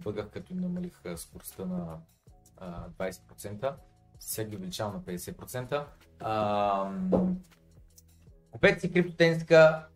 бъгах, като им намалих скоростта на а, 20%. Сега ги увеличавам на 50%. А, купете си криптотенска,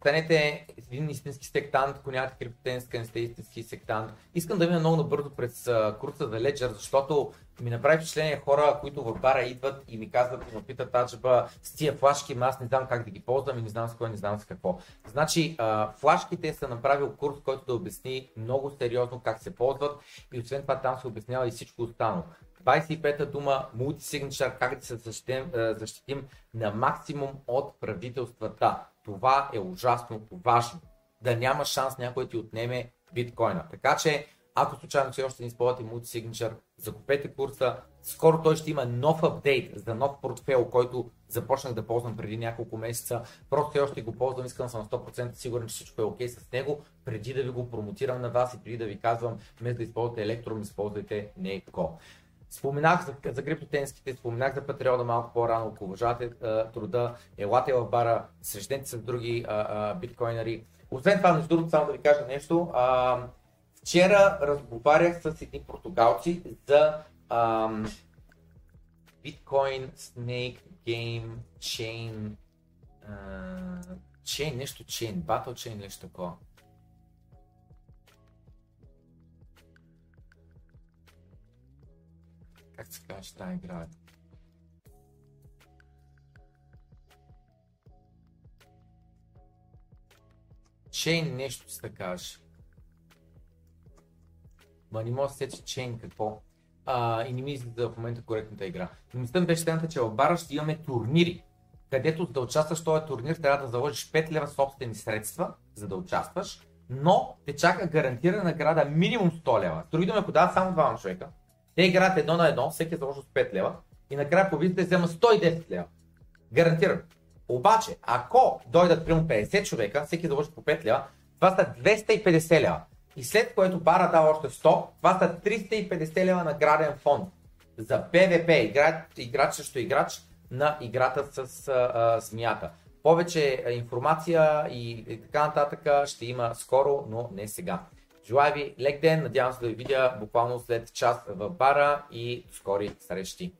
станете един истински сектант, ако нямате криптотенска, не сте истински сектант. Искам да мина много набързо през курса за Ledger, защото ми направи впечатление хора, които в бара идват и ми казват ме питат аджаба с тия флашки, аз не знам как да ги ползвам и не знам с кой, не знам с какво. Значи, флашките са направил курс, който да обясни много сериозно как се ползват и освен това там се обяснява и всичко останало. 25-та дума мултисигничър, как да се защитим, защитим на максимум от правителствата. Това е ужасно важно. Да няма шанс някой да ти отнеме биткоина. Така че, ако случайно все още не използвате Multisignature, закупете курса. Скоро той ще има нов апдейт за нов портфел, който започнах да ползвам преди няколко месеца. Просто все още го ползвам, искам съм 100% сигурен, че всичко е окей okay с него, преди да ви го промотирам на вас и преди да ви казвам, вместо да използвате Electrum, използвайте Neko. Споменах за, за криптотенските, споменах за Патреона малко по-рано, ако уважавате труда, елате в бара, срещнете се с други а, а, биткоинери. Освен това, между другото, само да ви кажа нещо, а, вчера разговарях с едни португалци за а, биткоин, Snake, Game, Chain, а, Chain, нещо Chain, Battle Chain, нещо такова. Тази игра? Чейн нещо се да кажеш. Ма не мога да се Чейн какво. А, и не ми излиза в момента коректната игра. Но мисля беше следната, че в бара ще имаме турнири, където за да участваш в този турнир трябва да заложиш 5 лева собствени средства, за да участваш, но те чака гарантирана награда минимум 100 лева. Други думи, ако дадат само двама човека, те играят едно на едно, всеки е заложил с 5 лева и накрая победите взема 110 лева. Гарантирам. Обаче, ако дойдат примерно 50 човека, всеки заложи по 5 лева, това са 250 лева. И след което бара дава още 100, това са 350 лева награден фонд за ПВП, играч, играч срещу играч на играта с а, змията. Повече информация и, и така нататък ще има скоро, но не сега. Желая ви лек ден, надявам се да ви видя буквално след час в бара и скори срещи.